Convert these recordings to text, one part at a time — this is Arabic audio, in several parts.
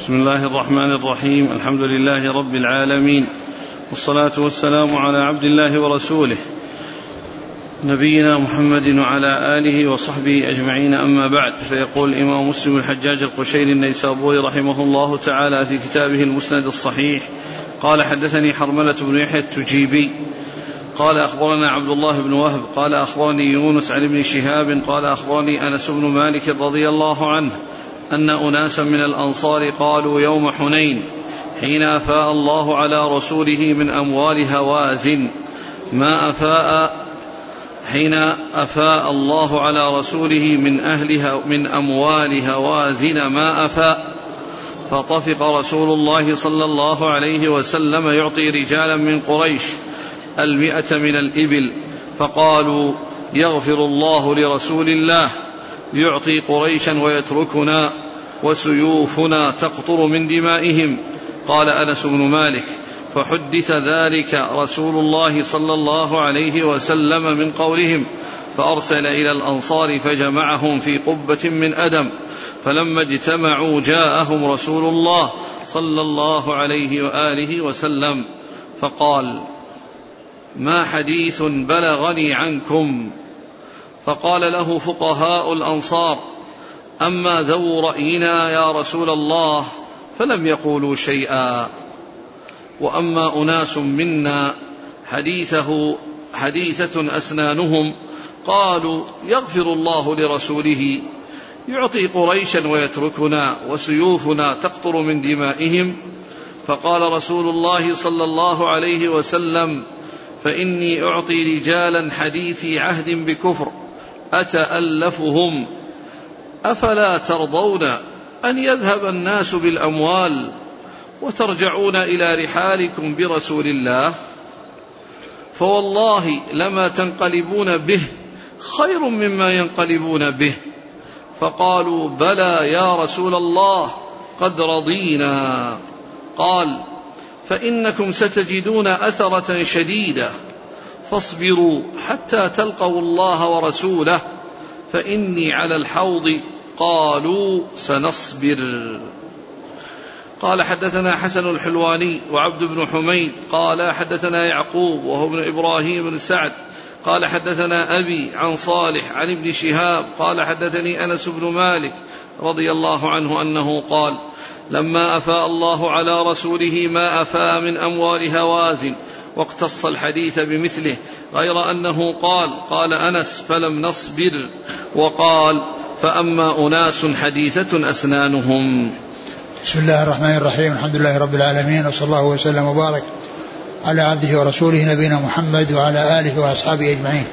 بسم الله الرحمن الرحيم. الحمد لله رب العالمين. والصلاة والسلام على عبد الله ورسوله. نبينا محمد وعلى آله وصحبه أجمعين. أما بعد فيقول الإمام مسلم الحجاج القشيري النيسابوري رحمه الله تعالى في كتابه المسند الصحيح قال حدثني حرملة بن يحيى التجيبي. قال أخبرنا عبد الله بن وهب قال أخبرني يونس عن ابن شهاب قال أخبرني أنس بن مالك رضي الله عنه أن أناسا من الأنصار قالوا يوم حنين حين أفاء الله على رسوله من أموال هوازن. ما أفاء حين أفاء الله على رسوله من أهلها من أموال هوازن. ما أفاء. فطفق رسول الله صلى الله عليه وسلم يعطي رجالا من قريش المئة من الإبل فقالوا يغفر الله لرسول الله. يعطي قريشا ويتركنا وسيوفنا تقطر من دمائهم. قال أنس بن مالك فحدث ذلك رسول الله صلى الله عليه وسلم من قولهم فأرسل إلى الأنصار فجمعهم في قبة من أدم فلما اجتمعوا جاءهم رسول الله صلى الله عليه وآله وسلم فقال ما حديث بلغني عنكم فقال له فقهاء الأنصار أما ذو رأينا يا رسول الله فلم يقولوا شيئا. وأما أناس منا حديثه حديثة أسنانهم قالوا يغفر الله لرسوله يعطي قريشا ويتركنا وسيوفنا تقطر من دمائهم. فقال رسول الله صلى الله عليه وسلم فإني أعطي رجالا حديثي عهد بكفر أتألفهم؟ أفلا ترضون أن يذهب الناس بالأموال وترجعون إلى رحالكم برسول الله؟ فوالله لما تنقلبون به خير مما ينقلبون به. فقالوا بلى يا رسول الله قد رضينا. قال فإنكم ستجدون أثرة شديدة. فاصبروا حتى تلقوا الله ورسوله فإني على الحوض قالوا سنصبر. قال حدثنا حسن الحلواني وعبد بن حميد قال حدثنا يعقوب وهو ابن إبراهيم بن سعد قال حدثنا أبي عن صالح عن ابن شهاب قال حدثني أنس بن مالك رضي الله عنه أنه قال لما أفاء الله على رسوله ما أفاء من أموال هوازن واقتص الحديث بمثله غير أنه قال قال أنس فلم نصبر وقال فأما أناس حديثة أسنانهم. بسم الله الرحمن الرحيم الحمد لله رب العالمين وصلى الله وسلم وبارك على عبده ورسوله نبينا محمد وعلى آله وأصحابه أجمعين.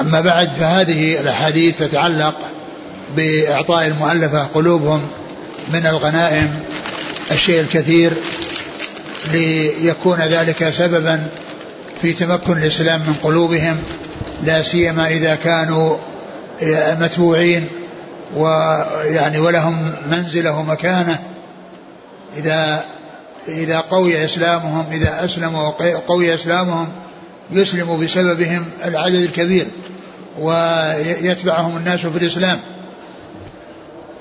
أما بعد فهذه الأحاديث تتعلق بإعطاء المؤلفة قلوبهم من الغنائم الشيء الكثير ليكون ذلك سببا في تمكن الإسلام من قلوبهم لا سيما إذا كانوا متبوعين ويعني ولهم منزله ومكانه. إذا إذا قوي إسلامهم إذا أسلموا وقوي إسلامهم يسلم بسببهم العدد الكبير ويتبعهم الناس في الإسلام.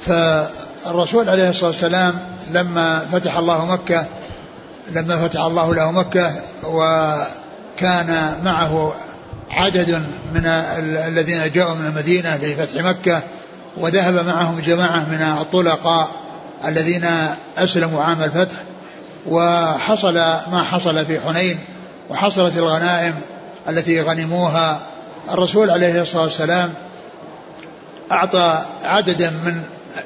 فالرسول عليه الصلاة والسلام لما فتح الله مكة لما فتح الله له مكة وكان معه عدد من الذين جاءوا من المدينة لفتح مكة وذهب معهم جماعة من الطلقاء الذين أسلموا عام الفتح وحصل ما حصل في حنين وحصلت الغنائم التي غنموها. الرسول عليه الصلاة والسلام أعطى عددا من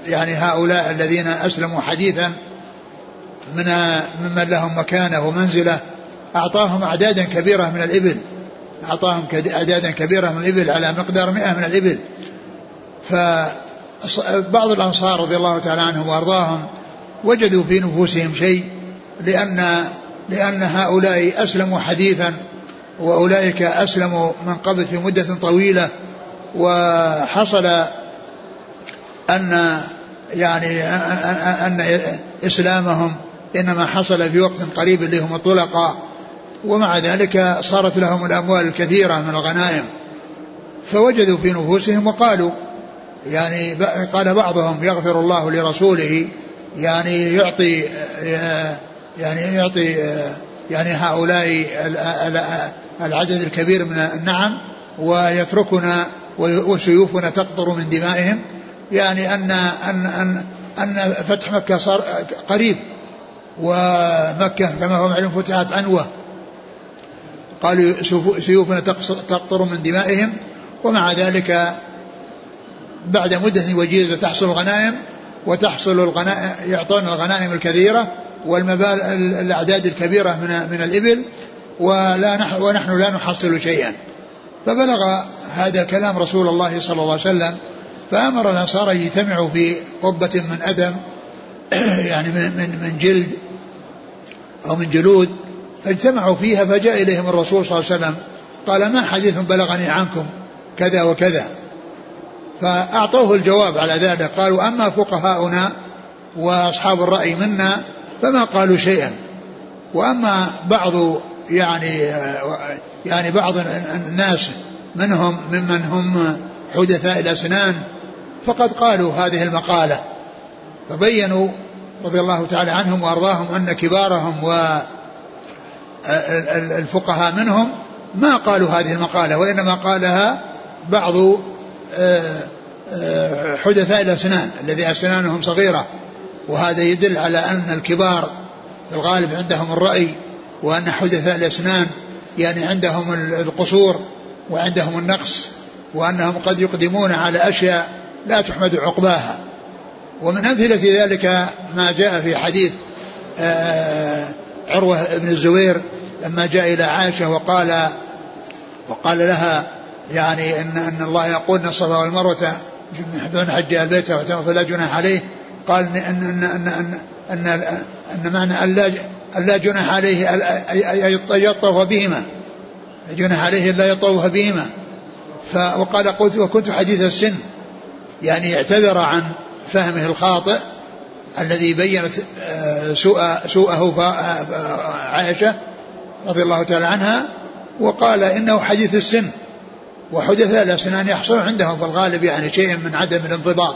يعني هؤلاء الذين أسلموا حديثا من ممن لهم مكانة ومنزلة أعطاهم أعدادا كبيرة من الإبل. أعطاهم أعدادا كبيرة من الإبل على مقدار 100 من الإبل. فبعض الأنصار رضي الله تعالى عنهم وأرضاهم وجدوا في نفوسهم شيء لأن لأن هؤلاء أسلموا حديثا وأولئك أسلموا من قبل في مدة طويلة. وحصل ان يعني أن إسلامهم إنما حصل في وقت قريب اللي هم الطلقاء ومع ذلك صارت لهم الأموال الكثيرة من الغنائم. فوجدوا في نفوسهم وقالوا يعني قال بعضهم يغفر الله لرسوله يعني يعطي يعني يعطي يعني هؤلاء العدد الكبير من النعم ويتركنا وسيوفنا تقطر من دمائهم. يعني أن أن أن أن فتح مكة صار قريب. ومكة كما هو معلوم فتحت عنوة. قالوا سيوفنا تقطر من دمائهم ومع ذلك بعد مدة وجيزة تحصل الغنائم وتحصل الغنائم يعطون الغنائم الكثيرة والمبال الأعداد الكبيرة من من الإبل ولا نحن ونحن لا نحصل شيئا. فبلغ هذا كلام رسول الله صلى الله عليه وسلم فأمر الأنصار يجتمعوا في قبة من أدم يعني من من من جلد أو من جلود فاجتمعوا فيها فجاء إليهم الرسول صلى الله عليه وسلم قال ما حديث بلغني عنكم كذا وكذا؟ فأعطوه الجواب على ذلك قالوا أما فقهاؤنا وأصحاب الرأي منا فما قالوا شيئا وأما بعض يعني يعني بعض الناس منهم ممن هم حدثاء الأسنان فقد قالوا هذه المقالة فبينوا رضي الله تعالى عنهم وأرضاهم أن كبارهم والفقهاء منهم ما قالوا هذه المقالة وإنما قالها بعض آه، آه، حدثاء الأسنان الذي أسنانهم صغيرة وهذا يدل على أن الكبار الغالب عندهم الرأي وأن حدثاء الأسنان يعني عندهم القصور وعندهم النقص وأنهم قد يقدمون على أشياء لا تحمد عقباها. ومن أمثلة ذلك ما جاء في حديث آه، عروة بن الزبير لما جاء إلى عائشة وقال وقال لها يعني إن إن الله يقول إن الصفا والمروة من حج البيت فلا جناح عليه. قال إن إن إن إن إن, أن, أن معنى أن لا أن لا جناح عليه أن يطوف بهما. جناح عليه ان لا يطوف بهما. وقال قلت وكنت حديث السن. يعني اعتذر عن فهمه الخاطئ الذي بينت آه، سوء سوءه آه، عائشة رضي الله تعالى عنها وقال إنه حديث السن وحدثاء الأسنان يحصل عندهم في الغالب يعني شيء من عدم الانضباط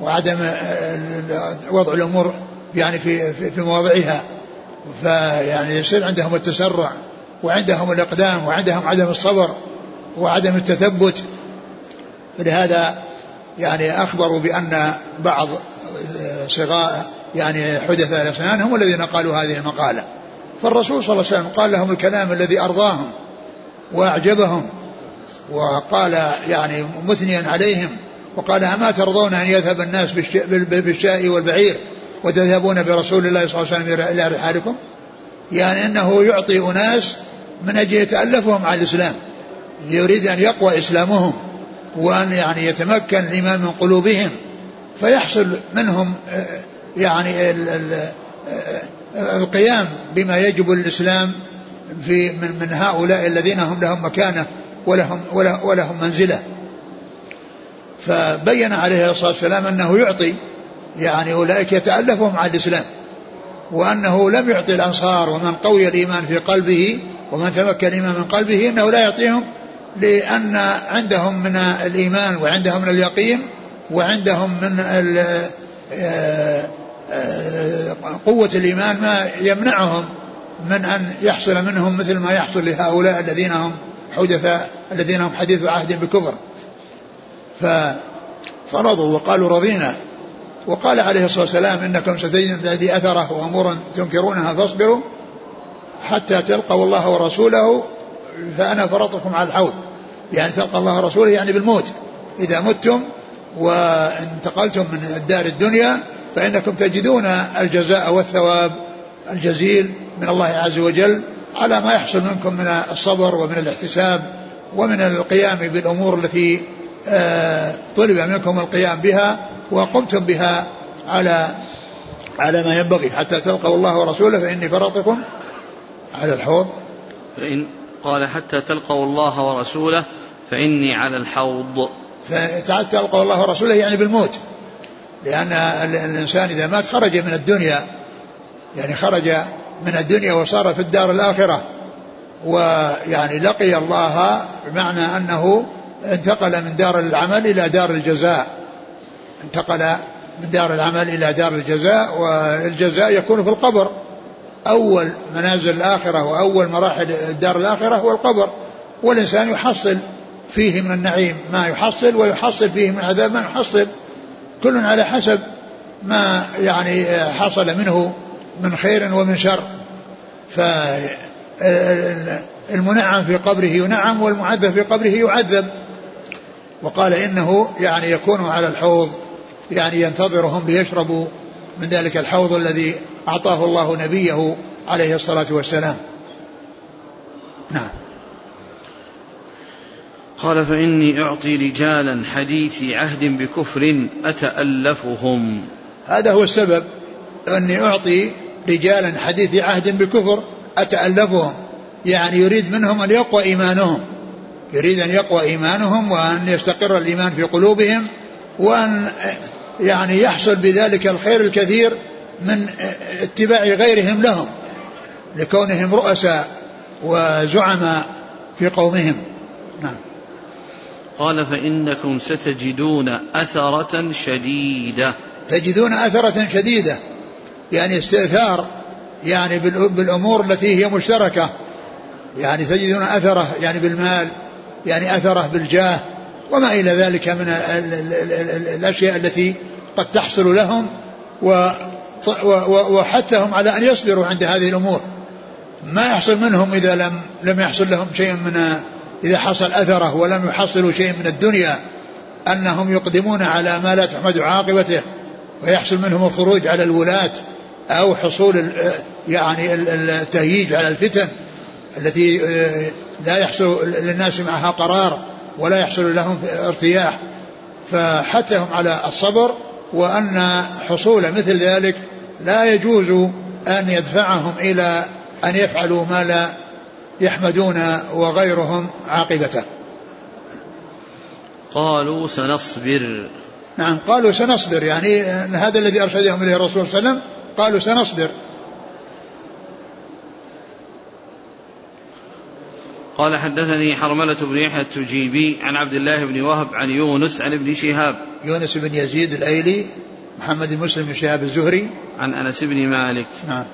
وعدم وضع الأمور يعني في في, في مواضعها فيعني يصير عندهم التسرع وعندهم الإقدام وعندهم عدم الصبر وعدم التثبت. فلهذا يعني أخبروا بأن بعض صغاء يعني حدثاء الأسنان هم الذين قالوا هذه المقالة. فالرسول صلى الله عليه وسلم قال لهم الكلام الذي أرضاهم وأعجبهم وقال يعني مثنيا عليهم وقال أما ترضون أن يذهب الناس بالشاء والبعير وتذهبون برسول الله صلى الله عليه وسلم إلى رحالكم؟ يعني أنه يعطي أناس من أجل يتألفهم على الإسلام يريد أن يقوى إسلامهم. وأن يعني يتمكن الإيمان من قلوبهم فيحصل منهم آه، يعني آه، القيام بما يجب الإسلام في من, من هؤلاء الذين هم لهم مكانة ولهم, ولهم منزلة. فبين عليه الصلاة والسلام أنه يعطي يعني أولئك يتألفهم على الإسلام وأنه لم يعطي الأنصار ومن قوي الإيمان في قلبه ومن تمكن الإيمان من قلبه أنه لا يعطيهم لأن عندهم من الإيمان وعندهم من اليقين وعندهم من آه، آه، قوة الإيمان ما يمنعهم من أن يحصل منهم مثل ما يحصل لهؤلاء الذين هم حدثاء الذين هم حديث عهد بالكفر فرضوا وقالوا رضينا. وقال عليه الصلاة والسلام إنكم ستجدون بعدي أثرة وأمورا تنكرونها فاصبروا حتى تلقوا الله ورسوله فأنا فرطكم على الحوض. يعني تلقى الله ورسوله يعني بالموت. إذا متم وانتقلتم من الدار الدنيا فإنكم تجدون الجزاء والثواب الجزيل من الله عز وجل على ما يحصل منكم من الصبر ومن الاحتساب ومن القيام بالأمور التي آه، طلب منكم القيام بها وقمتم بها على على ما ينبغي. حتى تلقوا الله ورسوله فإني فرطكم على الحوض. فإن قال حتى تلقوا الله ورسوله فإني على الحوض. تلقوا الله ورسوله يعني بالموت. لأن الإنسان إذا مات خرج من الدنيا. يعني خرج من الدنيا وصار في الدار الآخرة. ويعني لقي الله بمعنى أنه انتقل من دار العمل إلى دار الجزاء. انتقل من دار العمل إلى دار الجزاء والجزاء يكون في القبر. أول منازل الآخرة وأول مراحل الدار الآخرة هو القبر والإنسان يحصل فيه من النعيم ما يحصل ويحصل فيه من العذاب ما يحصل كل على حسب ما يعني حصل منه من خير ومن شر. فالمنعم في قبره ينعم والمعذب في قبره يعذب. وقال إنه يعني يكون على الحوض يعني ينتظرهم ليشربوا. من ذلك الحوض الذي أعطاه الله نبيه عليه الصلاة والسلام. نعم. قال فإني أعطي رجالا حديثي عهد بكفر أتألفهم. هذا هو السبب أني أعطي رجالا حديث عهد بكفر أتألفهم. يعني يريد منهم أن يقوى إيمانهم. يريد أن يقوى إيمانهم وأن يستقر الإيمان في قلوبهم وأن يعني يحصل بذلك الخير الكثير من اتباع غيرهم لهم لكونهم رؤساء وزعماء في قومهم. نعم. قال فإنكم ستجدون أثرة شديدة. تجدون أثرة شديدة يعني استئثار يعني بالأمور التي هي مشتركة. يعني تجدون أثرة يعني بالمال يعني أثرة بالجاه وما إلى ذلك من الأشياء التي قد تحصل لهم وحثهم على أن يصبروا عند هذه الأمور. ما يحصل منهم إذا لم لم يحصل لهم شيء من إذا حصل أثره ولم يحصلوا شيء من الدنيا أنهم يقدمون على ما لا تحمد عاقبته ويحصل منهم الخروج على الولاة أو حصول يعني التهييج على الفتن التي لا يحصل للناس معها قرار. ولا يحصل لهم ارتياح. فحثهم على الصبر وأن حصول مثل ذلك لا يجوز أن يدفعهم إلى أن يفعلوا ما لا يحمدون وغيرهم عاقبته. قالوا سنصبر. نعم قالوا سنصبر. يعني هذا الذي أرشدهم إليه الرسول صلى الله عليه وسلم قالوا سنصبر. قال حدثني حرملة بن يحيى التجيبي عن عبد الله بن وهب عن يونس عن ابن شهاب. يونس بن يزيد الأيلي محمد بن مسلم بن شهاب الزهري. عن أنس بن مالك. نعم.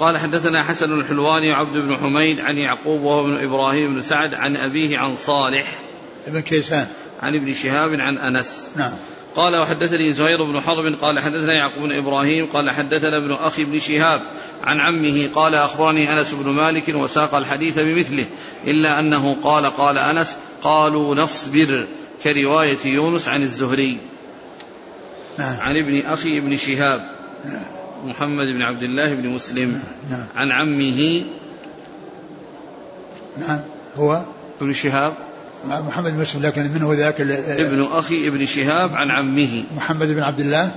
قال حدثنا حسن الحلواني وعبد بن حميد عن يعقوب وهو ابن إبراهيم بن سعد عن أبيه عن صالح. ابن كيسان. عن ابن شهاب عن أنس. نعم. قال وحدثني زهير بن حرب قال حدثنا يعقوب بن إبراهيم قال حدثنا ابن أخي بن شهاب عن عمه قال أخبرني أنس بن مالك وساق الحديث بمثله إلا أنه قال قال أنس قالوا نصبر كرواية يونس عن الزهري نعم. عن ابن أخي ابن شهاب نعم. محمد بن عبد الله بن مسلم نعم. عن عمه نعم هو ابن شهاب محمد مسلم لكن منه ذاك ابن أخي ابن شهاب عن عمه. محمد بن عبد الله.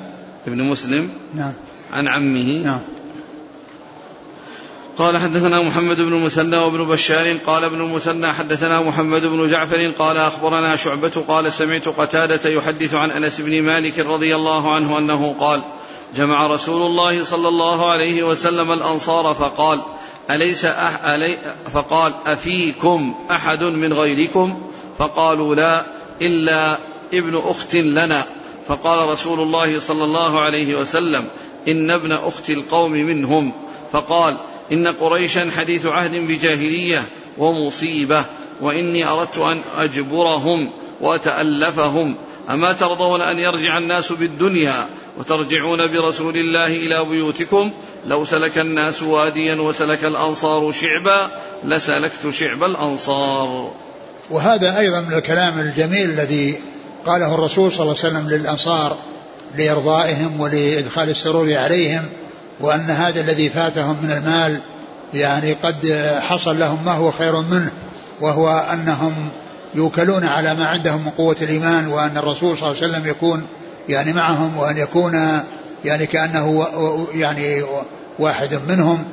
ابن مسلم. نعم. عن عمه. نعم. قال حدثنا محمد بن المثنى وابن بشار قال ابن المثنى حدثنا محمد بن جعفر قال أخبرنا شعبة قال سمعت قتادة يحدث عن أنس بن مالك رضي الله عنه أنه قال جمع رسول الله صلى الله عليه وسلم الأنصار فقال أليس أح ألي فقال أفيكم أحد من غيركم؟ فقالوا لا إلا ابن أخت لنا. فقال رسول الله صلى الله عليه وسلم إن ابن أخت القوم منهم. فقال إن قريشا حديث عهد بجاهلية ومصيبة وإني أردت أن أجبرهم وأتألفهم. أما ترضون أن يرجع الناس بالدنيا وترجعون برسول الله إلى بيوتكم؟ لو سلك الناس واديا وسلك الأنصار شعبا لسلكت شعب الأنصار. وهذا أيضا من الكلام الجميل الذي قاله الرسول صلى الله عليه وسلم للأنصار لإرضائهم ولإدخال السرور عليهم وأن هذا الذي فاتهم من المال يعني قد حصل لهم ما هو خير منه وهو أنهم يوكلون على ما عندهم من قوة الإيمان وأن الرسول صلى الله عليه وسلم يكون يعني معهم وأن يكون يعني كأنه يعني واحد منهم.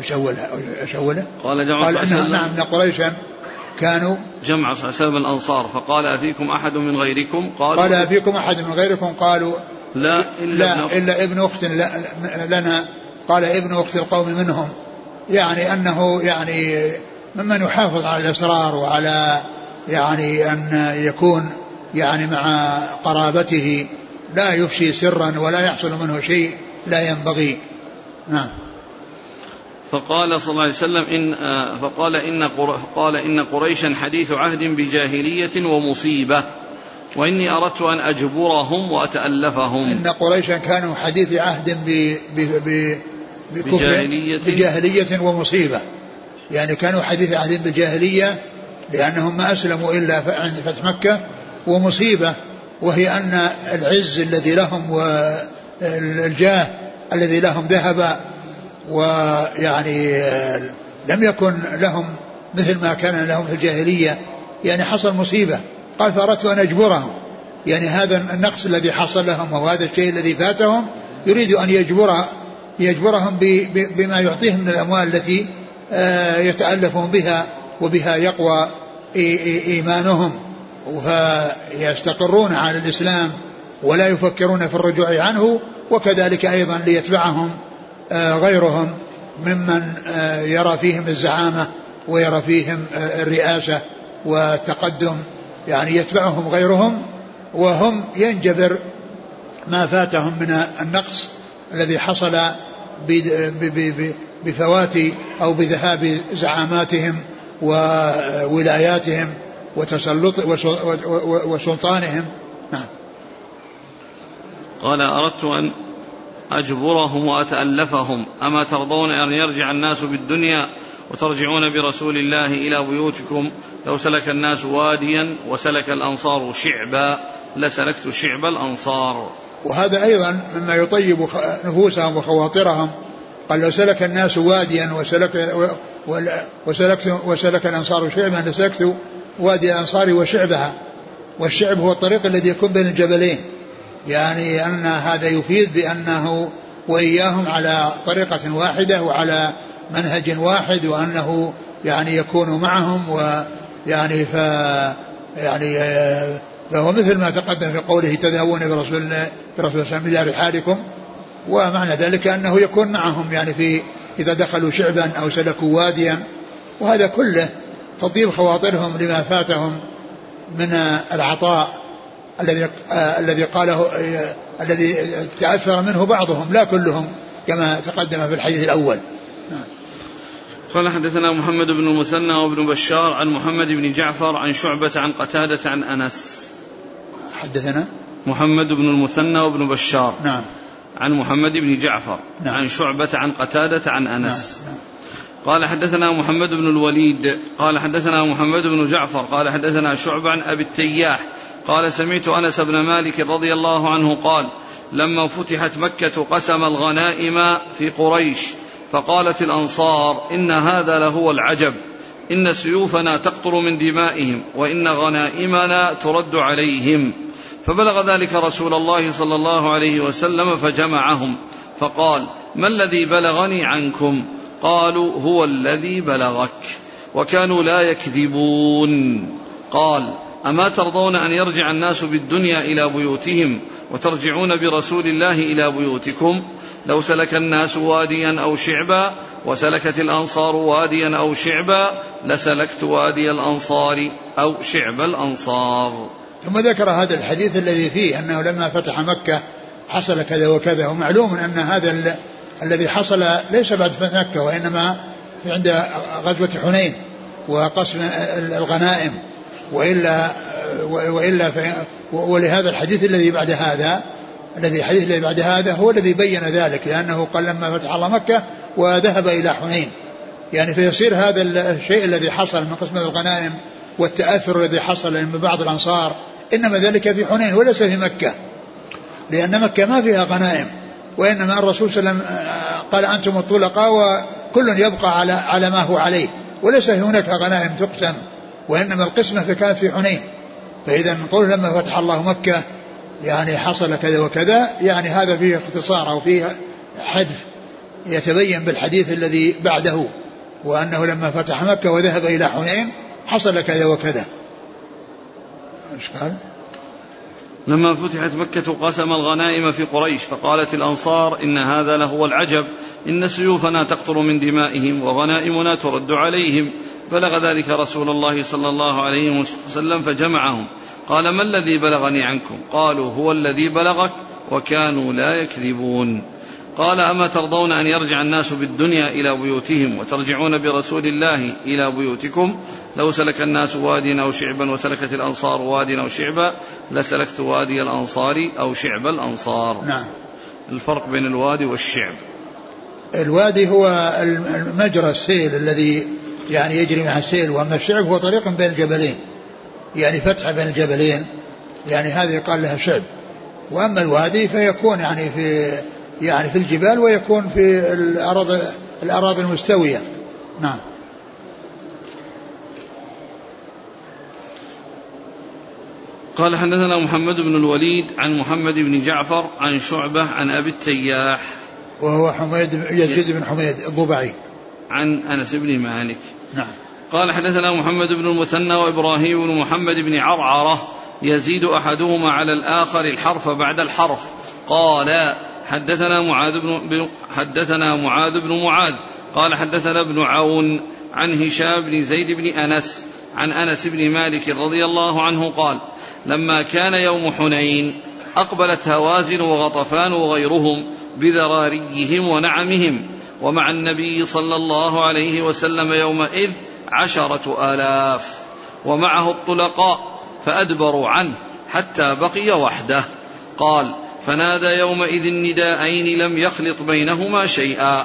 أشوله أشوله قال قال نعم نعم قريشا. كانوا جمع صلى الله عليه وسلم الأنصار فقال أفيكم أحد من غيركم؟ قالوا قال أفيكم أحد من غيركم؟ قالوا لا إلا لا ابن إلا ابن أخت لنا. قال ابن أخت القوم منهم. يعني أنه يعني ممن يحافظ على الإصرار وعلى يعني أن يكون يعني مع قرابته لا يفشي سرا ولا يحصل منه شيء لا ينبغي. نعم. فقال صلى الله عليه وسلم إن فقال إن قال إن قريشا حديث عهد بجاهلية ومصيبة وإني أردت أن أجبرهم وأتألفهم. إن قريشا كانوا حديث عهد ب ب ب بجاهلية. بجاهلية ومصيبة. يعني كانوا حديث عهد بالجاهلية لأنهم ما أسلموا إلا عند فتح مكة ومصيبة وهي أن العز الذي لهم والجاه الذي لهم ذهب ويعني لم يكن لهم مثل ما كان لهم في الجاهلية. يعني حصل مصيبة. قال فأردت أن أجبرهم. يعني هذا النقص الذي حصل لهم أو هذا الشيء الذي فاتهم يريد أن يجبر يجبرهم بما يعطيهم من الأموال التي آه، يتألفون بها وبها يقوى إيمانهم. فيستقرون على الإسلام ولا يفكرون في الرجوع عنه وكذلك أيضا ليتبعهم غيرهم ممن آه، يرى فيهم الزعامة ويرى فيهم الرئاسة والتقدم. يعني يتبعهم غيرهم وهم ينجبر ما فاتهم من النقص الذي حصل بفوات أو بذهاب زعاماتهم وولاياتهم وتسلط وسلطانهم. نعم. قال أردت أن أجبرهم وأتألفهم. أما ترضون أن يرجع الناس بالدنيا وترجعون برسول الله إلى بيوتكم؟ لو سلك الناس واديا وسلك الأنصار شعبا لسلكت شعب الأنصار. وهذا أيضا مما يطيب نفوسهم وخواطرهم. قال لو سلك الناس واديا وسلك وسلكت وسلك الأنصار شعبا لسلكت وادي الأنصار وشعبها. والشعب هو الطريق الذي يكون بين الجبلين. يعني أن هذا يفيد بأنه وإياهم على طريقة واحدة وعلى منهج واحد وأنه يعني يكون معهم ويعني ف يعني فهو مثل ما تقدم في قوله تذهبون برسول الله برسول الله إلى رحالكم. ومعنى ذلك أنه يكون معهم يعني في إذا دخلوا شعبا أو سلكوا واديا. وهذا كله تطيب خواطرهم لما فاتهم من العطاء. الذي الذي قاله الذي تأثر منه بعضهم لا كلهم كما تقدم في الحديث الأول قال حدثنا محمد بن المثنى وابن بشار عن محمد بن جعفر عن شعبة عن قتادة عن أنس حدثنا محمد بن المثنى وابن بشار نعم عن محمد بن جعفر نعم. عن شعبة عن قتادة عن أنس نعم. نعم. قال حدثنا محمد بن الوليد قال حدثنا محمد بن جعفر قال حدثنا شعبة عن أبي التياح قال سمعت أنس بن مالك رضي الله عنه قال لما فتحت مكة قسم الغنائم في قريش فقالت الأنصار إن هذا لهو العجب إن سيوفنا تقطر من دمائهم وإن غنائمنا ترد عليهم. فبلغ ذلك رسول الله صلى الله عليه وسلم فجمعهم فقال ما الذي بلغني عنكم؟ قالوا هو الذي بلغك وكانوا لا يكذبون. قال أما ترضون أن يرجع الناس بالدنيا إلى بيوتهم وترجعون برسول الله إلى بيوتكم؟ لو سلك الناس واديا أو شعبا وسلكت الأنصار واديا أو شعبا لسلكت وادي الأنصار أو شعب الأنصار. ثم ذكر هذا الحديث الذي فيه أنه لما فتح مكة حصل كذا وكذا ومعلوم أن هذا ال... الذي حصل ليس بعد فتح مكة وإنما عند غزوة حنين وقسم الغنائم. وإلا وإلا ف... ولهذا الحديث الذي بعد هذا الذي الحديث الذي بعد هذا هو الذي بين ذلك لأنه قال لما فتح الله مكة وذهب إلى حنين. يعني فيصير هذا الشيء الذي حصل من قسمة الغنائم والتأثر الذي حصل من بعض الأنصار إنما ذلك في حنين وليس في مكة. لأن مكة ما فيها غنائم وإنما الرسول صلى الله عليه وسلم آه، قال أنتم الطلقاء وكل يبقى على على ما هو عليه وليس هناك غنائم تقسم. وإنما القسمة كانت في حنين فإذا نقول لما فتح الله مكة يعني حصل كذا وكذا يعني هذا فيه اختصار أو فيه حذف يتبين بالحديث الذي بعده وأنه لما فتح مكة وذهب إلى حنين حصل كذا وكذا إيش قال؟ لما فتحت مكة قسم الغنائم في قريش فقالت الأنصار إن هذا لهو العجب إن سيوفنا تقطر من دمائهم وغنائمنا ترد عليهم. بلغ ذلك رسول الله صلى الله عليه وسلم فجمعهم. قال ما الذي بلغني عنكم؟ قالوا هو الذي بلغك وكانوا لا يكذبون. قال أما ترضون أن يرجع الناس بالدنيا إلى بيوتهم وترجعون برسول الله إلى بيوتكم؟ لو سلك الناس واديا أو شعبا وسلكت الأنصار واديا أو شعبا لسلكت وادي الأنصار أو شعب الأنصار. نعم. الفرق بين الوادي والشعب. الوادي هو مجرى السيل الذي يعني يجري مع السيل وأما الشعب هو طريق بين الجبلين يعني فتحه بين الجبلين يعني هذه يقال لها شعب. وأما الوادي فيكون يعني في يعني في الجبال ويكون في الأراضي الأراضي المستوية. نعم. قال حدثنا محمد بن الوليد عن محمد بن جعفر عن شعبة عن أبي التياح. وهو حميد يزيد بن حميد الضبعي. عن أنس بن مالك. نعم. قال حدثنا محمد بن المثنى وإبراهيم بن محمد بن عرعرة يزيد أحدهما على الآخر الحرف بعد الحرف. قال حدثنا معاذ بن حدثنا معاذ بن معاذ. قال حدثنا ابن عون عن هشام بن زيد بن أنس عن أنس بن مالك رضي الله عنه قال لما كان يوم حنين أقبلت هوازن وغطفان وغيرهم بذراريهم ونعمهم. ومع النبي صلى الله عليه وسلم يومئذ عشرة آلاف. ومعه الطلقاء فأدبروا عنه حتى بقي وحده. قال فنادى يومئذ نداءين لم يخلط بينهما شيئا.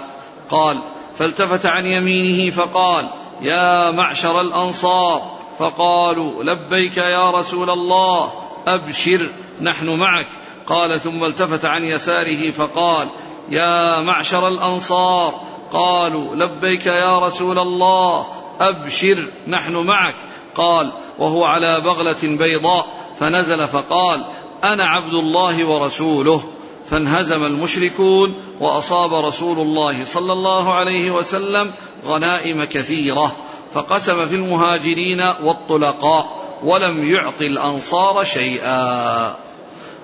قال فالتفت عن يمينه فقال يا معشر الأنصار. فقالوا لبيك يا رسول الله أبشر نحن معك. قال ثم التفت عن يساره فقال يا معشر الأنصار قالوا لبيك يا رسول الله أبشر نحن معك. قال وهو على بغلة بيضاء فنزل فقال أنا عبد الله ورسوله. فانهزم المشركون وأصاب رسول الله صلى الله عليه وسلم غنائم كثيرة فقسم في المهاجرين والطلقاء ولم يعط الأنصار شيئا.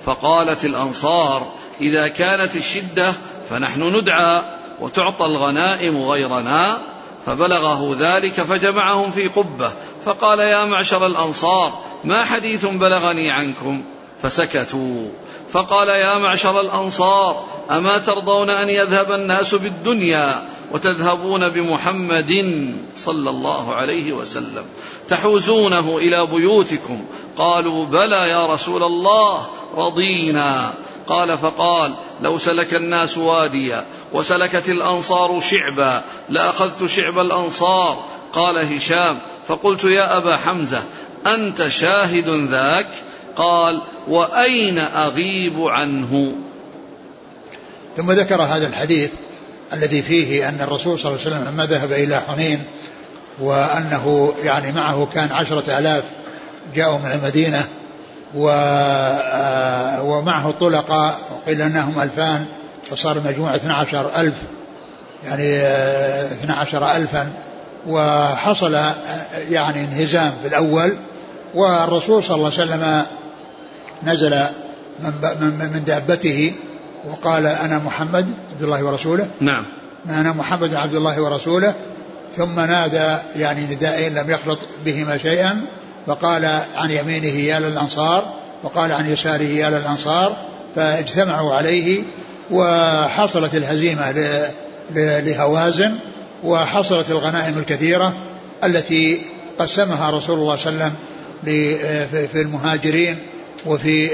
فقالت الأنصار إذا كانت الشدة فنحن ندعى وتعطى الغنائم غيرنا. فبلغه ذلك فجمعهم في قبة. فقال يا معشر الأنصار ما حديث بلغني عنكم؟ فسكتوا. فقال يا معشر الأنصار أما ترضون أن يذهب الناس بالدنيا وتذهبون بمحمد صلى الله عليه وسلم؟ تحوزونه إلى بيوتكم؟ قالوا بلى يا رسول الله رضينا. قال فقال لو سلك الناس واديا وسلكت الأنصار شعبا لأخذت شعب الأنصار. قال هشام فقلت يا أبا حمزة أنت شاهد ذاك؟ قال وأين أغيب عنه؟ ثم ذكر هذا الحديث الذي فيه أن الرسول صلى الله عليه وسلم لما ذهب إلى حنين وأنه يعني معه كان عشرة آلاف جاءوا من المدينة و آه، ومعه طلقاء وقيل أنهم ألفان فصار المجموع 12 ألف يعني 12 آه، ألفا وحصل آه، يعني انهزام في الأول والرسول صلى الله عليه وسلم نزل من, من دابته وقال أنا محمد عبد الله ورسوله. نعم. أنا محمد عبد الله ورسوله. ثم نادى يعني نداء لم يخلط بهما شيئا فقال عن يمينه يا للأنصار وقال عن يساره يا للأنصار. فاجتمعوا عليه وحصلت الهزيمة لهوازن وحصلت الغنائم الكثيرة التي قسمها رسول الله صلى الله عليه وسلم في المهاجرين وفي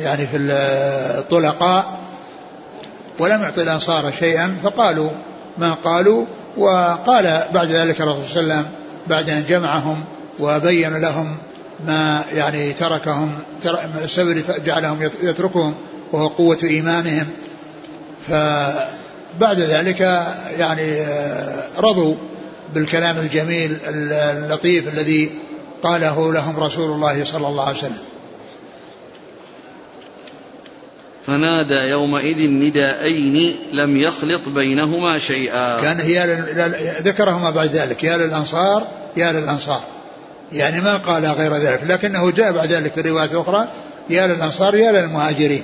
يعني في الطلقاء ولم يعطي الأنصار شيئا فقالوا ما قالوا وقال بعد ذلك الرسول صلى الله عليه وسلم بعد أن جمعهم وبين لهم ما يعني تركهم السبب جعلهم يتركهم وهو قوة إيمانهم. فبعد ذلك يعني رضوا بالكلام الجميل اللطيف الذي قاله لهم رسول الله صلى الله عليه وسلم. فنادى يومئذ نداءين لم يخلط بينهما شيئا. كان هي ذكرهما بعد ذلك يا للأنصار يا للأنصار. يعني ما قال غير ذلك لكنه جاء بعد ذلك في الرواية الأخرى يا للأنصار يا للمهاجرين.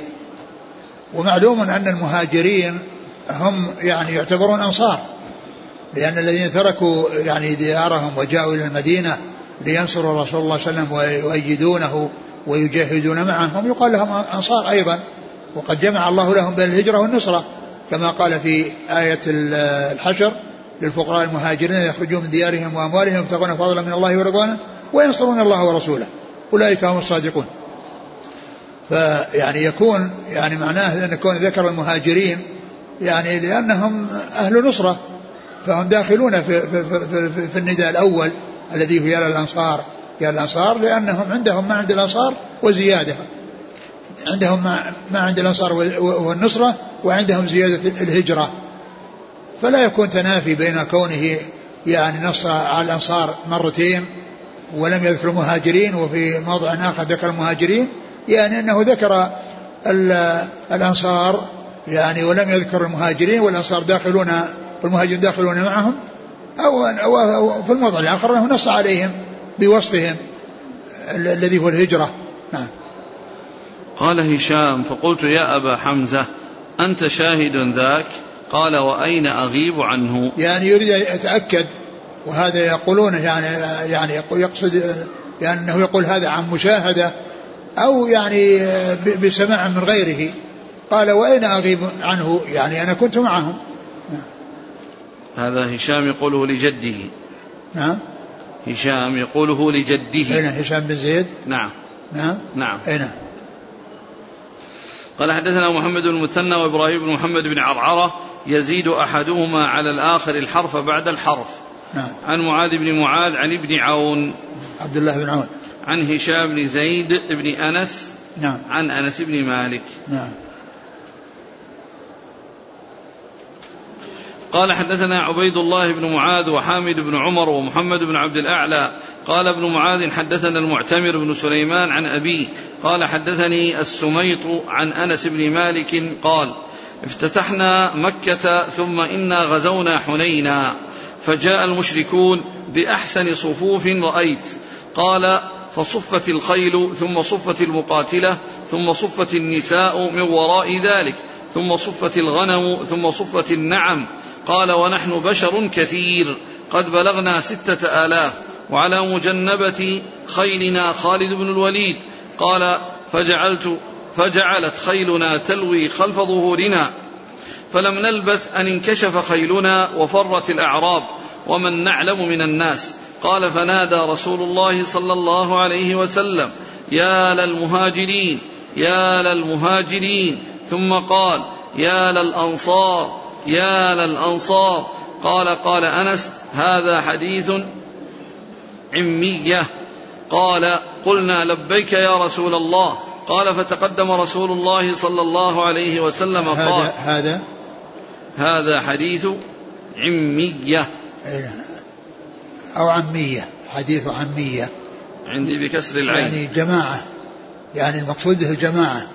ومعلوم أن المهاجرين هم يعني يعتبرون أنصار لأن الذين تركوا يعني ديارهم وجاءوا إلى المدينة لينصروا رسول الله صلى الله عليه وسلم ويؤيدونه ويجاهدون معهم يقال لهم أنصار أيضا وقد جمع الله لهم بين الهجرة والنصرة. كما قال في آية الحشر للفقراء المهاجرين يخرجون من ديارهم وأموالهم يبتغون فضلا من الله ورضوانه وينصرون الله ورسوله. أولئك هم الصادقون. فيعني يكون يعني معناه أن يكون ذكر المهاجرين يعني لأنهم أهل نصرة فهم داخلون في, في, في, في, في النداء الأول. الذي هو يا الأنصار يا الأنصار لأنهم عندهم ما عند الأنصار وزيادة. عندهم ما, ما عند الأنصار والنصرة وعندهم زيادة الهجرة. فلا يكون تنافي بين كونه يعني نص على الأنصار مرتين ولم يذكر المهاجرين وفي موضع آخر ذكر المهاجرين يعني أنه ذكر الأنصار يعني ولم يذكر المهاجرين والأنصار داخلون والمهاجرون داخلون معهم. أو, أو في الموضع الآخر أنه نص عليهم بوصفهم الذي هو الهجرة. نعم. قال هشام فقلت يا أبا حمزة أنت شاهد ذاك؟ قال وأين أغيب عنه؟ يعني يريد أن يتأكد وهذا يقولون يعني يعني يقصد يعني أنه يقول هذا عن مشاهدة أو يعني بسماع من غيره. قال وأين أغيب عنه؟ يعني أنا كنت معهم. هذا هشام يقوله لجده. نعم. هشام يقوله لجده. أين هشام بن زيد؟ نعم. نعم. نعم. أين؟ قال حدثنا محمد بن المثنى وإبراهيم بن محمد بن عرعرة يزيد أحدهما على الآخر الحرف بعد الحرف. نعم. عن معاذ بن معاذ عن ابن عون. عبد الله بن عون. عن هشام بن زيد بن أنس. نعم. عن أنس بن مالك. نعم. قال حدثنا عبيد الله بن معاذ وحامد بن عمر ومحمد بن عبد الأعلى. قال ابن معاذ حدثنا المعتمر بن سليمان عن أبيه. قال حدثني السميط عن أنس بن مالك قال افتتحنا مكة ثم إنا غزونا حنينا. فجاء المشركون بأحسن صفوف رأيت. قال فصفت الخيل ثم صفت المقاتلة ثم صفت النساء من وراء ذلك. ثم صفت الغنم ثم صفت النعم. قال ونحن بشر كثير قد بلغنا ستة آلاف وعلى مجنبة خيلنا خالد بن الوليد قال فجعلت فجعلت خيلنا تلوي خلف ظهورنا فلم نلبث أن انكشف خيلنا وفرت الأعراب ومن نعلم من الناس قال فنادى رسول الله صلى الله عليه وسلم يا للمهاجرين يا للمهاجرين ثم قال يا للأنصار يا للأنصار. قال قال أنس هذا حديث عمية. قال قلنا لبيك يا رسول الله. قال فتقدم رسول الله صلى الله عليه وسلم قال هذا؟ هذا هذا حديث عمية. أو عمية حديث عمية. عندي بكسر العين. يعني جماعة يعني المقصود به الجماعة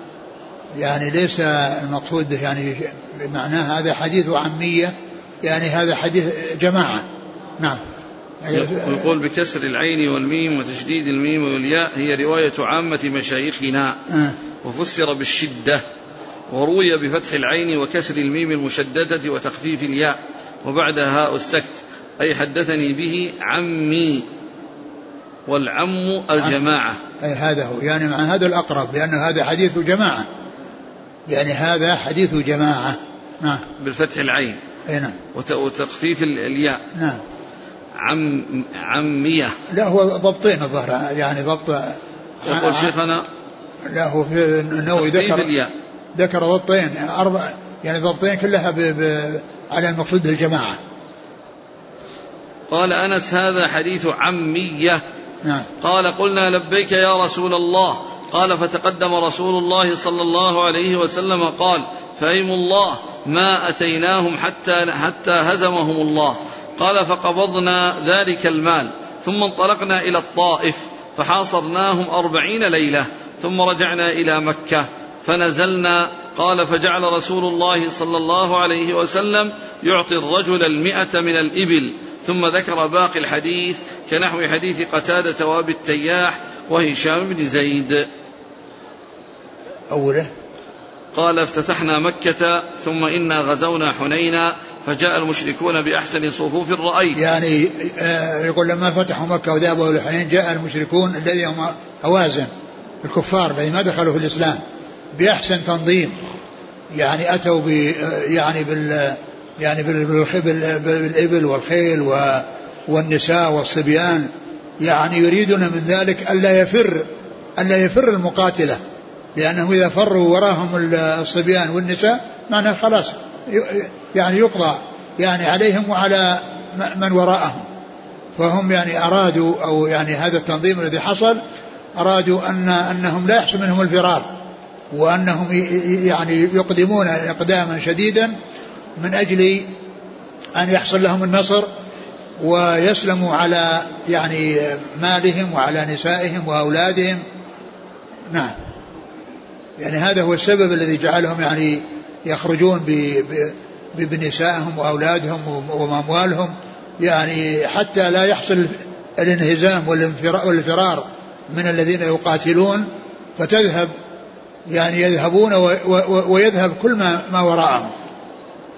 يعني ليس المقصود به يعني معناه هذا حديث عمية يعني هذا حديث جماعة. نعم. يقول بكسر العين والميم وتشديد الميم والياء هي رواية عامة مشايخنا. آه. وفسر بالشدة وروي بفتح العين وكسر الميم المشددة وتخفيف الياء. وبعدها هاء السكت أي حدثني به عمي والعم الجماعة. أي هذا هو يعني مع هذا الأقرب لأن هذا حديث جماعة. يعني هذا حديث جماعة. نعم. بالفتح العين. أي نعم. وتخفيف الياء. نعم. عم عمية. لا هو ضبطين الظهر. يعني ضبط. يقول شيخنا لا هو في النووي ذكر الياء. ذكر ضبطين. أربع يعني ضبطين كلها ب ب على المقصود بالجماعة. قال أنس هذا حديث عمية. نعم. قال قلنا لبيك يا رسول الله. قال فتقدم رسول الله صلى الله عليه وسلم قال فأيم الله ما أتيناهم حتى حتى هزمهم الله. قال فقبضنا ذلك المال ثم انطلقنا إلى الطائف فحاصرناهم أربعين ليلة ثم رجعنا إلى مكة فنزلنا. قال فجعل رسول الله صلى الله عليه وسلم يعطي الرجل المئة من الإبل. ثم ذكر باقي الحديث كنحو حديث قتادة وابي التياح وهشام بن زيد. أوله؟ قال افتتحنا مكة ثم إنا غزونا حنينا فجاء المشركون بأحسن صفوف رأيت. يعني آه، يقول لما فتحوا مكة وذهبوا إلى حنين جاء المشركون الذي هم هوازن الكفار الذين ما دخلوا في الإسلام بأحسن تنظيم. يعني أتوا ب يعني بال يعني بالإبل والخيل والنساء والصبيان. يعني يريدون من ذلك ألا يفر ألا يفر المقاتلة. لأنهم إذا فروا وراهم الصبيان والنساء معناه خلاص يعني يقضى يعني عليهم وعلى من وراءهم. فهم يعني أرادوا أو يعني هذا التنظيم الذي حصل أرادوا أن أنهم لا يحصل منهم الفرار وأنهم يعني يقدمون إقداما شديدا من أجل أن يحصل لهم النصر ويسلموا على يعني مالهم وعلى نسائهم وأولادهم. نعم. يعني هذا هو السبب الذي جعلهم يعني يخرجون بنسائهم وأولادهم وأموالهم. يعني حتى لا يحصل الانهزام والفرار من الذين يقاتلون فتذهب يعني يذهبون ويذهب كل ما, ما وراءهم.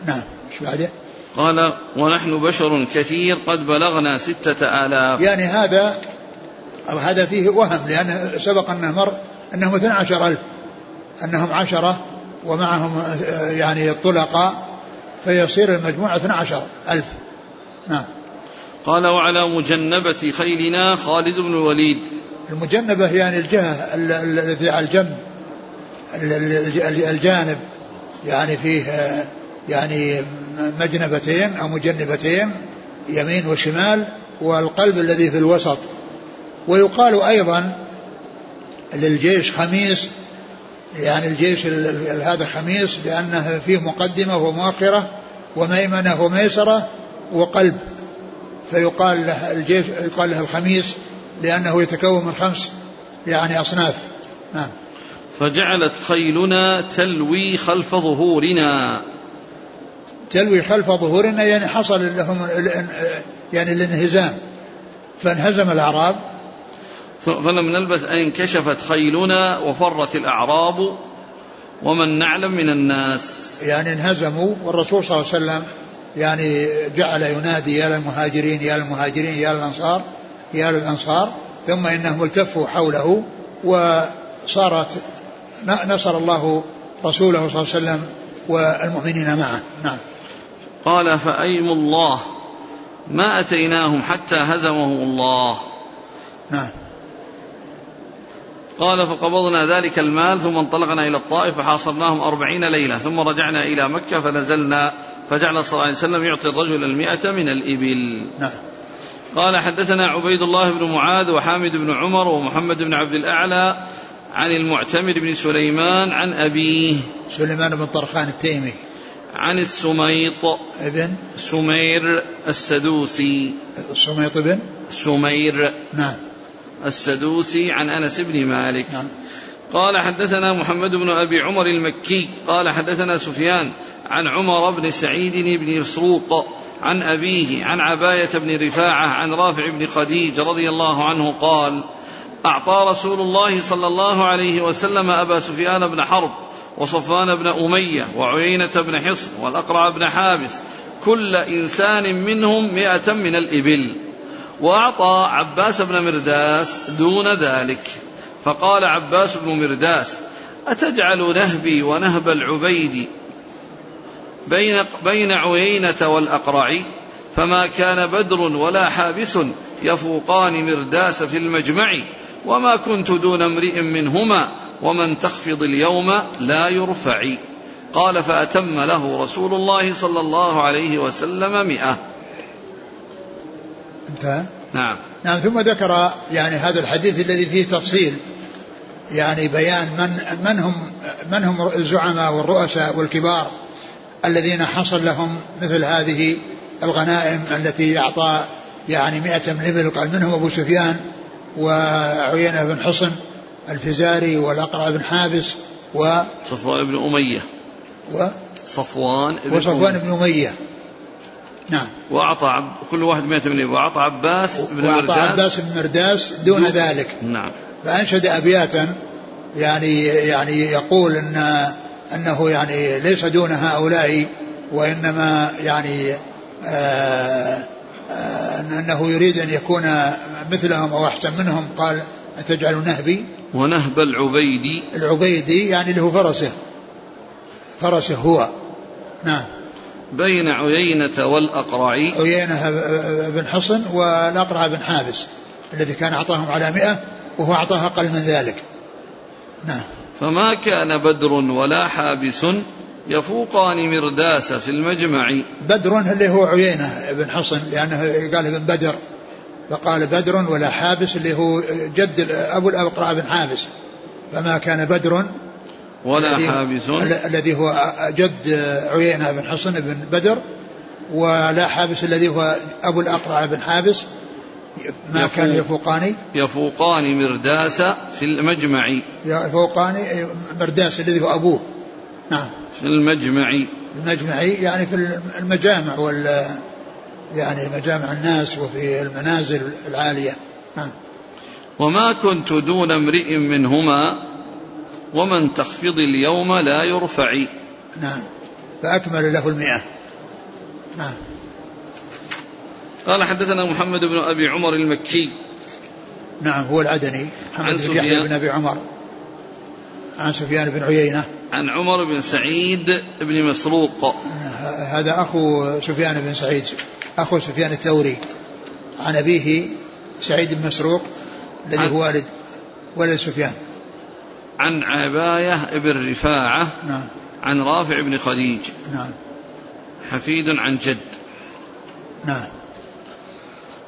نعم إيش بعده؟ قال ونحن بشر كثير قد بلغنا ستة آلاف. يعني هذا أو هذا فيه وهم لأن سبق أنه مر أنهم 12 ألف. أنهم عشرة ومعهم يعني الطلقاء فيصير المجموع 12 ألف. نعم. قال وعلى مجنبة خيلنا خالد بن الوليد. المجنبة يعني الجهة الذي على الجنب الجانب يعني فيه يعني مجنبتين أو مجنبتين يمين وشمال والقلب الذي في الوسط. ويقال أيضا للجيش خميس يعني الجيش هذا خميس لأنه فيه مقدمة ومؤخرة وميمنة وميسرة وقلب. فيقال له الجيش يقال له الخميس لأنه يتكون من خمس يعني أصناف. نعم. فجعلت خيلنا تلوي خلف ظهورنا. تلوي خلف ظهورنا يعني حصل لهم يعني الانهزام. فانهزم الأعراب فلم نلبث أن انكشفت خيلنا وفرت الأعراب ومن نعلم من الناس. يعني انهزموا والرسول صلى الله عليه وسلم يعني جعل ينادي يا للمهاجرين يا للمهاجرين يا للأنصار يا للأنصار ثم إنهم التفوا حوله وصارت نصر الله رسوله صلى الله عليه وسلم والمؤمنين معه. نعم. قال فأيم الله ما أتيناهم حتى هزمهم الله. نعم. قال فقبضنا ذلك المال ثم انطلقنا إلى الطائف فحاصرناهم أربعين ليلة ثم رجعنا إلى مكة فنزلنا فجعل صلى الله عليه وسلم يعطي الرجل المئة من الإبل. نعم. قال حدثنا عبيد الله بن معاذ وحامد بن عمر ومحمد بن عبد الأعلى عن المعتمر بن سليمان عن أبيه. سليمان بن طرخان التيمي. عن السميط ابن سمير السدوسي. السميط بن سمير. نعم. السدوسي عن أنس بن مالك. نعم. قال حدثنا محمد بن أبي عمر المكي. قال حدثنا سفيان عن عمر بن سعيد بن مسروق عن أبيه عن عباية بن رفاعة عن رافع بن خديج رضي الله عنه قال أعطى رسول الله صلى الله عليه وسلم أبا سفيان بن حرب وصفوان بن أمية وعيينة بن حصن والأقرع بن حابس كل إنسان منهم مائه من الإبل. وأعطى عباس بن مرداس دون ذلك. فقال عباس بن مرداس أتجعل نهبي ونهب العبيد بين, بين عيينة والأقرع؟ فما كان بدر ولا حابس يفوقان مرداس في المجمع وما كنت دون امرئ منهما ومن تخفض اليوم لا يرفع. قال فأتم له رسول الله صلى الله عليه وسلم مئة. انتهى؟ نعم. نعم ثم ذكر يعني هذا الحديث الذي فيه تفصيل يعني بيان من من هم من هم الزعماء والرؤساء والكبار الذين حصل لهم مثل هذه الغنائم التي أعطى يعني مئة من الإبل قال منهم أبو سفيان وعيينة بن حصن الفزاري والأقرع بن حابس و صفوان بن أمية. و صفوان بن وصفوان بن أمية. نعم. وأعطى عب... كل واحد مئة من وأعطى عباس بن وأعطى مرداس. عباس بن مرداس دون, دون ذلك. نعم. فأنشد أبياتا يعني يعني يقول أن أنه يعني ليس دون هؤلاء وإنما يعني آه آه أنه يريد أن يكون مثلهم أو أحسن منهم. قال أتجعل نهبي؟ ونهب العبيدي. العبيدي يعني له فرسه. فرسه هو. نعم. بين عيينة والأقرع عيينة بن حصن والأقرع بن حابس الذي كان أعطاهم على مئة وهو أعطاه أقل من ذلك. نعم. فما كان بدر ولا حابس يفوقان مرداس في المجمع. بدر اللي هو عيينة بن حصن لأنه قال ابن بدر فقال بدر ولا حابس اللي هو جد أبو الأقرع بن حابس. فما كان بدر ولا حابس. الذي هو جد عيينة بن حصن بن بدر ولا حابس الذي هو أبو الأقرع بن حابس. ما يفوق كان يفوقان يفوقان مرداس في المجمع. يفوقان مرداس الذي هو أبوه. نعم. في المجمع. المجمع يعني في المجامع وال يعني مجامع الناس وفي المنازل العالية. نعم. وما كنت دون امرئ منهما ومن تخفض اليوم لا يرفع. نعم. فأكمل له المئة. نعم. قال حدثنا محمد بن أبي عمر المكي. نعم هو العدني. محمد بن يحيى بن أبي عمر. عن سفيان بن عيينة. عن عمر بن سعيد بن مسروق. هذا أخو سفيان بن سعيد أخو سفيان الثوري. عن أبيه سعيد بن مسروق الذي هو والد ولد سفيان. عن عباية بن رفاعة نعم. عن رافع بن خديج. نعم. حفيد عن جد. نعم.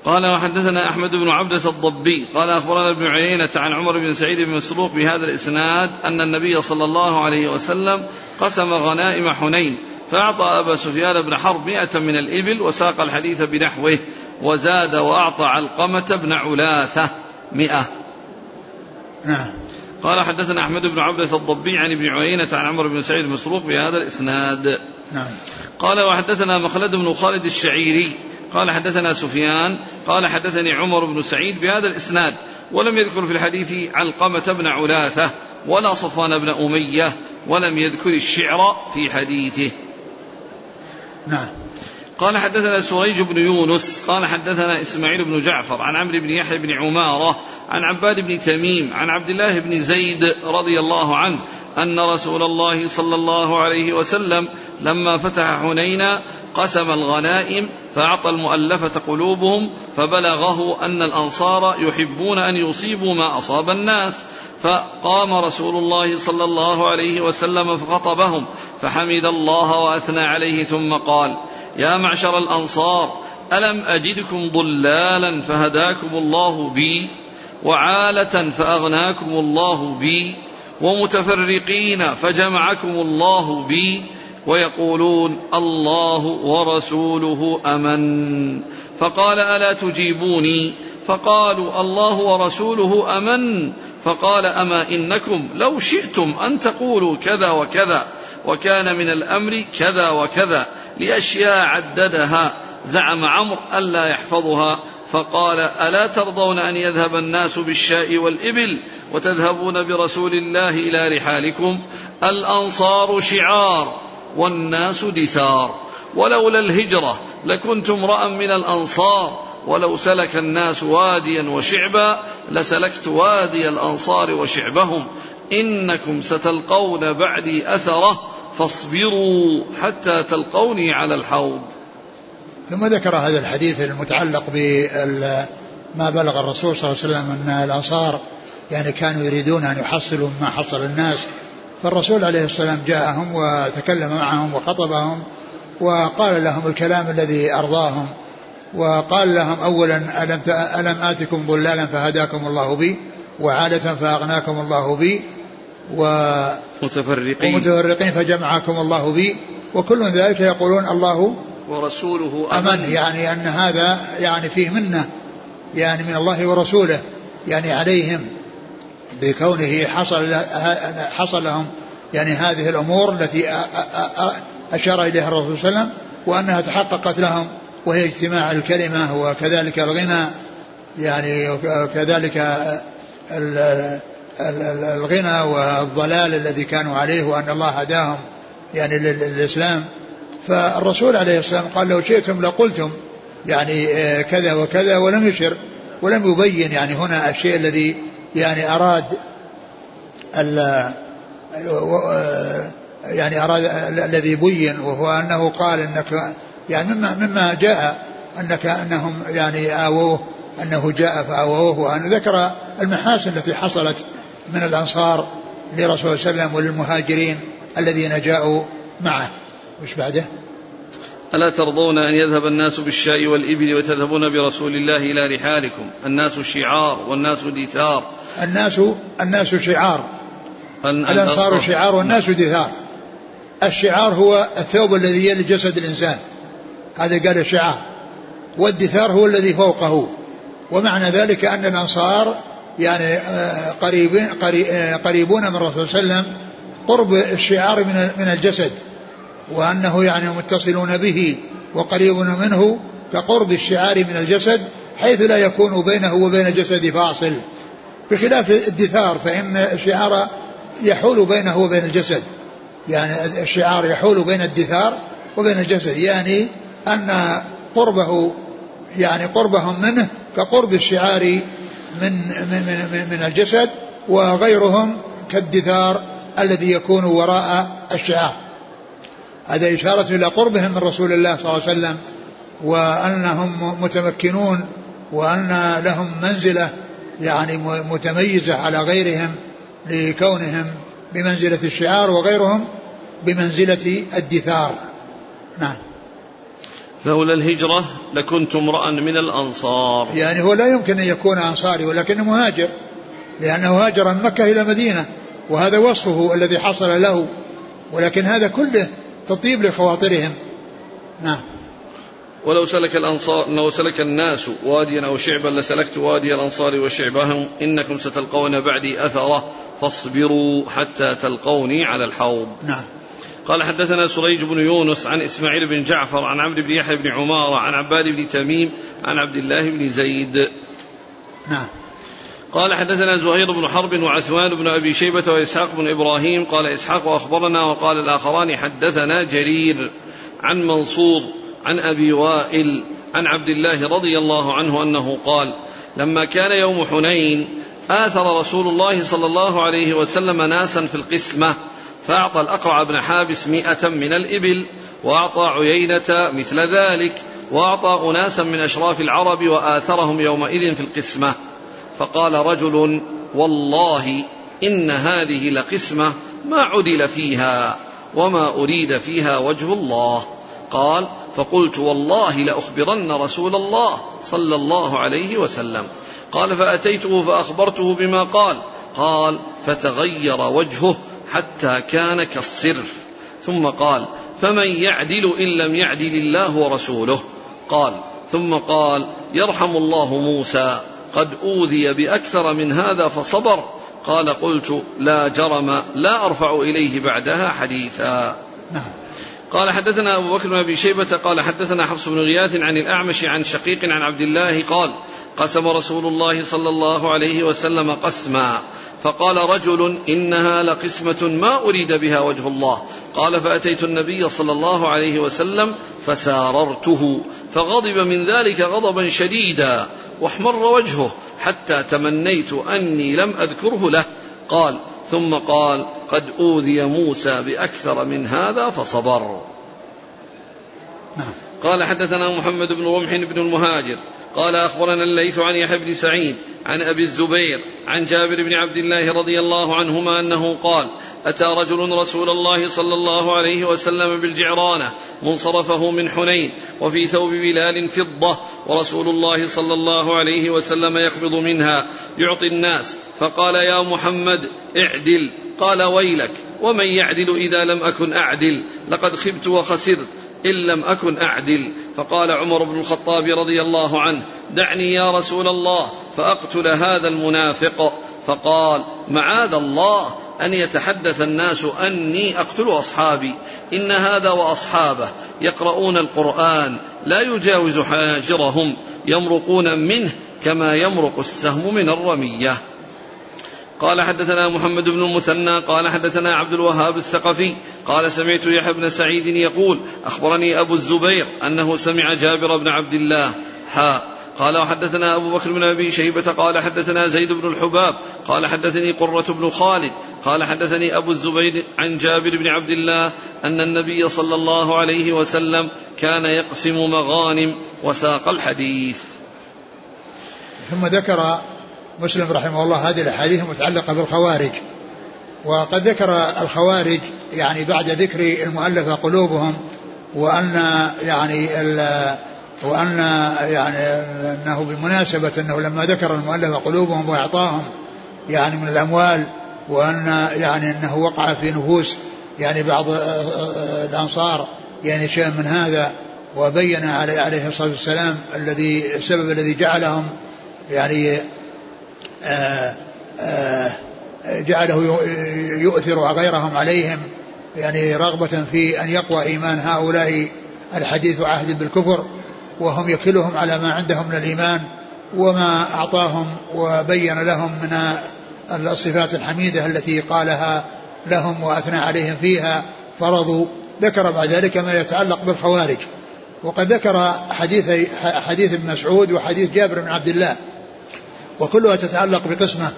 قال وحدثنا أحمد بن عبدة الضبي. قال أخبرنا ابن عيينة عن عمر بن سعيد بن مسروق بهذا الإسناد أن النبي صلى الله عليه وسلم قسم غنائم حنين فأعطى أبا سفيان بن حرب مئة من الإبل وساق الحديث بنحوه وزاد وأعطى علقمة بن علاثة مئة. نعم. قال حدثنا أحمد بن عبدة الضبي عن ابن عيينة عن عمر بن سعيد المسروق بهذا الإسناد. نعم. قال وحدثنا مخلد بن خالد الشعيري قال حدثنا سفيان قال حدثني عمر بن سعيد بهذا الإسناد ولم يذكر في الحديث علقمة بن علاثة ولا صفوان بن أمية ولم يذكر الشعر في حديثه. نعم. قال حدثنا سريج بن يونس قال حدثنا إسماعيل بن جعفر عن عمرو بن يحيى بن عمارة عن عباد بن تميم عن عبد الله بن زيد رضي الله عنه أن رسول الله صلى الله عليه وسلم لما فتح حنينا قسم الغنائم فأعطى المؤلفة قلوبهم فبلغه أن الأنصار يحبون أن يصيبوا ما أصاب الناس. فقام رسول الله صلى الله عليه وسلم فخطبهم فحمد الله وأثنى عليه ثم قال يا معشر الأنصار ألم أجدكم ضلالا فهداكم الله بي وعالة فأغناكم الله بي ومتفرقين فجمعكم الله بي ويقولون الله ورسوله أمن. فقال ألا تجيبوني؟ فقالوا الله ورسوله أمن. فقال أما إنكم لو شئتم أن تقولوا كذا وكذا وكان من الأمر كذا وكذا لأشياء عددها. زعم عمرو الا يحفظها. فقال ألا ترضون أن يذهب الناس بالشاء والإبل وتذهبون برسول الله إلى رحالكم؟ الأنصار شعار. والناس دثار. ولولا الهجرة لكنت امرأ من الأنصار. ولو سلك الناس واديا وشعبا لسلكت وادي الأنصار وشعبهم. إنكم ستلقون بعدي أثره. فاصبروا حتى تلقوني على الحوض. ثم ذكر هذا الحديث المتعلق بما بلغ الرسول صلى الله عليه وسلم أن الأنصار يعني كانوا يريدون أن يحصلوا ما حصل الناس. فالرسول عليه السلام جاءهم وتكلم معهم وخطبهم وقال لهم الكلام الذي أرضاهم وقال لهم اولا ألم ألم آتكم ضلالا فهداكم الله بي وعادة فأغناكم الله بي و متفرقين. ومتفرقين فجمعكم الله بي وكل ذلك يقولون الله ورسوله أمن, أمن. يعني أن هذا يعني فيه منة يعني من الله ورسوله يعني عليهم. بكونه حصل حصل لهم يعني هذه الأمور التي أشار إليها الرسول صلى الله عليه وسلم وأنها تحققت لهم وهي اجتماع الكلمة وكذلك الغنى يعني وكذلك الغنى والضلال الذي كانوا عليه وأن الله هداهم يعني للإسلام. فالرسول عليه السلام قال لو شئتم لقلتم يعني آه، كذا وكذا ولم يشر ولم يبين يعني هنا الشيء الذي يعني أراد يعني أراد الذي بين وهو أنه قال أنك يعني مما مما جاء أنك أنهم يعني آووه أنه جاء فآووه وأن ذكر المحاسن التي حصلت من الأنصار لرسول صلى الله عليه وسلم وللمهاجرين الذين جاءوا معه. وش بعده؟ ألا ترضون أن يذهب الناس بالشاء والإبل وتذهبون برسول الله إلى رحالكم؟ الناس شعار والناس دثار. الناس الناس شعار. الأنصار شعار والناس دثار. الشعار هو الثوب الذي يلي جسد الإنسان. هذا قال الشعار والدثار هو الذي فوقه. ومعنى ذلك أن الأنصار يعني آه، قريبين آه، قريبون من الرسول صلى الله عليه وسلم قرب الشعار من من الجسد. وأنه يعني متصلون به وقريبون منه كقرب الشعار من الجسد حيث لا يكون بينه وبين الجسد فاصل. بخلاف الدثار فإن الشعار يحول بينه وبين الجسد. يعني الشعار يحول بين الدثار وبين الجسد. يعني أن قربه يعني قربهم منه كقرب الشعار من من من, من الجسد وغيرهم كالدثار الذي يكون وراء الشعار. هذا إشارة إلى قربهم من رسول الله صلى الله عليه وسلم وأنهم متمكنون وأن لهم منزلة يعني متميزة على غيرهم لكونهم بمنزلة الشعار وغيرهم بمنزلة الدثار. نعم. لولا الهجرة لكنت امرأ من الأنصار. يعني هو لا يمكن أن يكون أنصاري ولكنه مهاجر لأنه هاجر من مكة إلى مدينة وهذا وصفه الذي حصل له ولكن هذا كله تطيب لخواطرهم. نعم. ولو سلك الأنصار لو سلك الناس واديا أو شعبا لسلكت وادي الأنصار وشعبهم. إنكم ستلقون بعدي أثرة. فاصبروا حتى تلقوني على الحوض. نعم. قال حدثنا سريج بن يونس عن إسماعيل بن جعفر عن عمرو بن يحيى بن عمارة عن عباد بن تميم عن عبد الله بن زيد. نعم. قال حدثنا زهير بن حرب وعثمان بن أبي شيبة وإسحاق بن إبراهيم قال إسحاق أخبرنا وقال الآخران حدثنا جرير عن منصور عن أبي وائل عن عبد الله رضي الله عنه أنه قال لما كان يوم حنين آثر رسول الله صلى الله عليه وسلم ناسا في القسمة فأعطى الأقرع بن حابس مئة من الإبل وأعطى عيينة مثل ذلك وأعطى أناسا من أشراف العرب وآثرهم يومئذ في القسمة فقال رجل والله إن هذه لقسمة ما عدل فيها وما أريد فيها وجه الله. قال فقلت والله لأخبرن رسول الله صلى الله عليه وسلم. قال فأتيته فأخبرته بما قال. قال فتغير وجهه حتى كان كالصرف. ثم قال فمن يعدل إن لم يعدل الله ورسوله؟ قال ثم قال يرحم الله موسى. قد أوذي بأكثر من هذا فصبر. قال قلت لا جرم لا أرفع إليه بعدها حديثا. نعم. قال حدثنا أبو بكر بن أبي شيبة قال حدثنا حفص بن غياث عن الأعمش عن شقيق عن عبد الله قال قسم رسول الله صلى الله عليه وسلم قسما. فقال رجل إنها لقسمة ما أريد بها وجه الله. قال فأتيت النبي صلى الله عليه وسلم فساررته فغضب من ذلك غضبا شديدا. واحمر وجهه حتى تمنيت أني لم أذكره له قال ثم قال قد أوذي موسى بأكثر من هذا فصبر نعم. قال حدثنا محمد بن رمح بن المهاجر قال أخبرنا الليث عن يحيى بن سعيد عن أبي الزبير عن جابر بن عبد الله رضي الله عنهما أنه قال أتى رجل رسول الله صلى الله عليه وسلم بالجعرانة منصرفه من حنين وفي ثوب بلال فضة ورسول الله صلى الله عليه وسلم يقبض منها يعطي الناس فقال يا محمد اعدل قال ويلك ومن يعدل إذا لم أكن أعدل لقد خبت وخسرت إن لم أكن أعدل. فقال عمر بن الخطاب رضي الله عنه دعني يا رسول الله فأقتل هذا المنافق. فقال معاذ الله أن يتحدث الناس أني أقتل أصحابي. إن هذا وأصحابه يقرؤون القرآن لا يجاوز حاجرهم يمرقون منه كما يمرق السهم من الرمية. قال حدثنا محمد بن المثنى قال حدثنا عبد الوهاب الثقفي قال سمعت يحيى بن سعيد يقول أخبرني أبو الزبير أنه سمع جابر بن عبد الله. حاء قال وحدثنا أبو بكر بن أبي شيبة قال حدثنا زيد بن الحباب قال حدثني قرة بن خالد قال حدثني أبو الزبير عن جابر بن عبد الله أن النبي صلى الله عليه وسلم كان يقسم مغانم وساق الحديث. ثم ذكر مسلم رحمه الله هذه الأحاديث المتعلقة بالخوارج. وقد ذكر الخوارج يعني بعد ذكر المؤلفة قلوبهم وأن يعني وأن يعني أنه بمناسبة أنه لما ذكر المؤلفة قلوبهم وإعطاهم يعني من الأموال وأن يعني أنه وقع في نفوس يعني بعض الأنصار يعني شيء من هذا وبين عليه الصلاة والسلام الذي السبب الذي جعلهم يعني جعله يؤثر غيرهم عليهم يعني رغبة في أن يقوى إيمان هؤلاء الحديث عهد بالكفر وهم يكلهم على ما عندهم من الإيمان وما أعطاهم وبين لهم من الصفات الحميدة التي قالها لهم وأثنى عليهم فيها فرضوا ذكر بعد ذلك ما يتعلق بالخوارج. وقد ذكر حديث حديث ابن مسعود وحديث جابر بن عبد الله وكلها تتعلق بقسمة.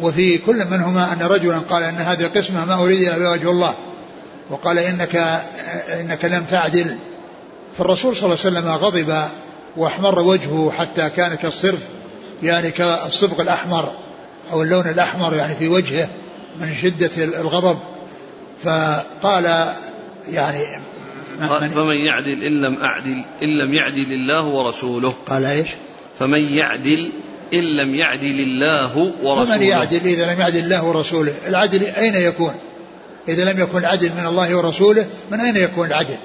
وفي كل منهما أن رجلا قال أن هذه قسمة ما أريد إلا بوجه الله. وقال إنك إنك لم تعدل. فالرسول صلى الله عليه وسلم غضب وأحمر وجهه حتى كان كالصرف يعني كالصبغ الأحمر أو اللون الأحمر يعني في وجهه من شدة الغضب. فقال يعني من فمن يعدل إن لم أعدل إن لم يعدل الله ورسوله. قال إيش؟ فمن يعدل إن لم يعدل الله ورسوله. فمن يعدل إذا لم يعدل الله ورسوله؟ العدل أين يكون؟ إذا لم يكن العدل من الله ورسوله من أين يكون العدل؟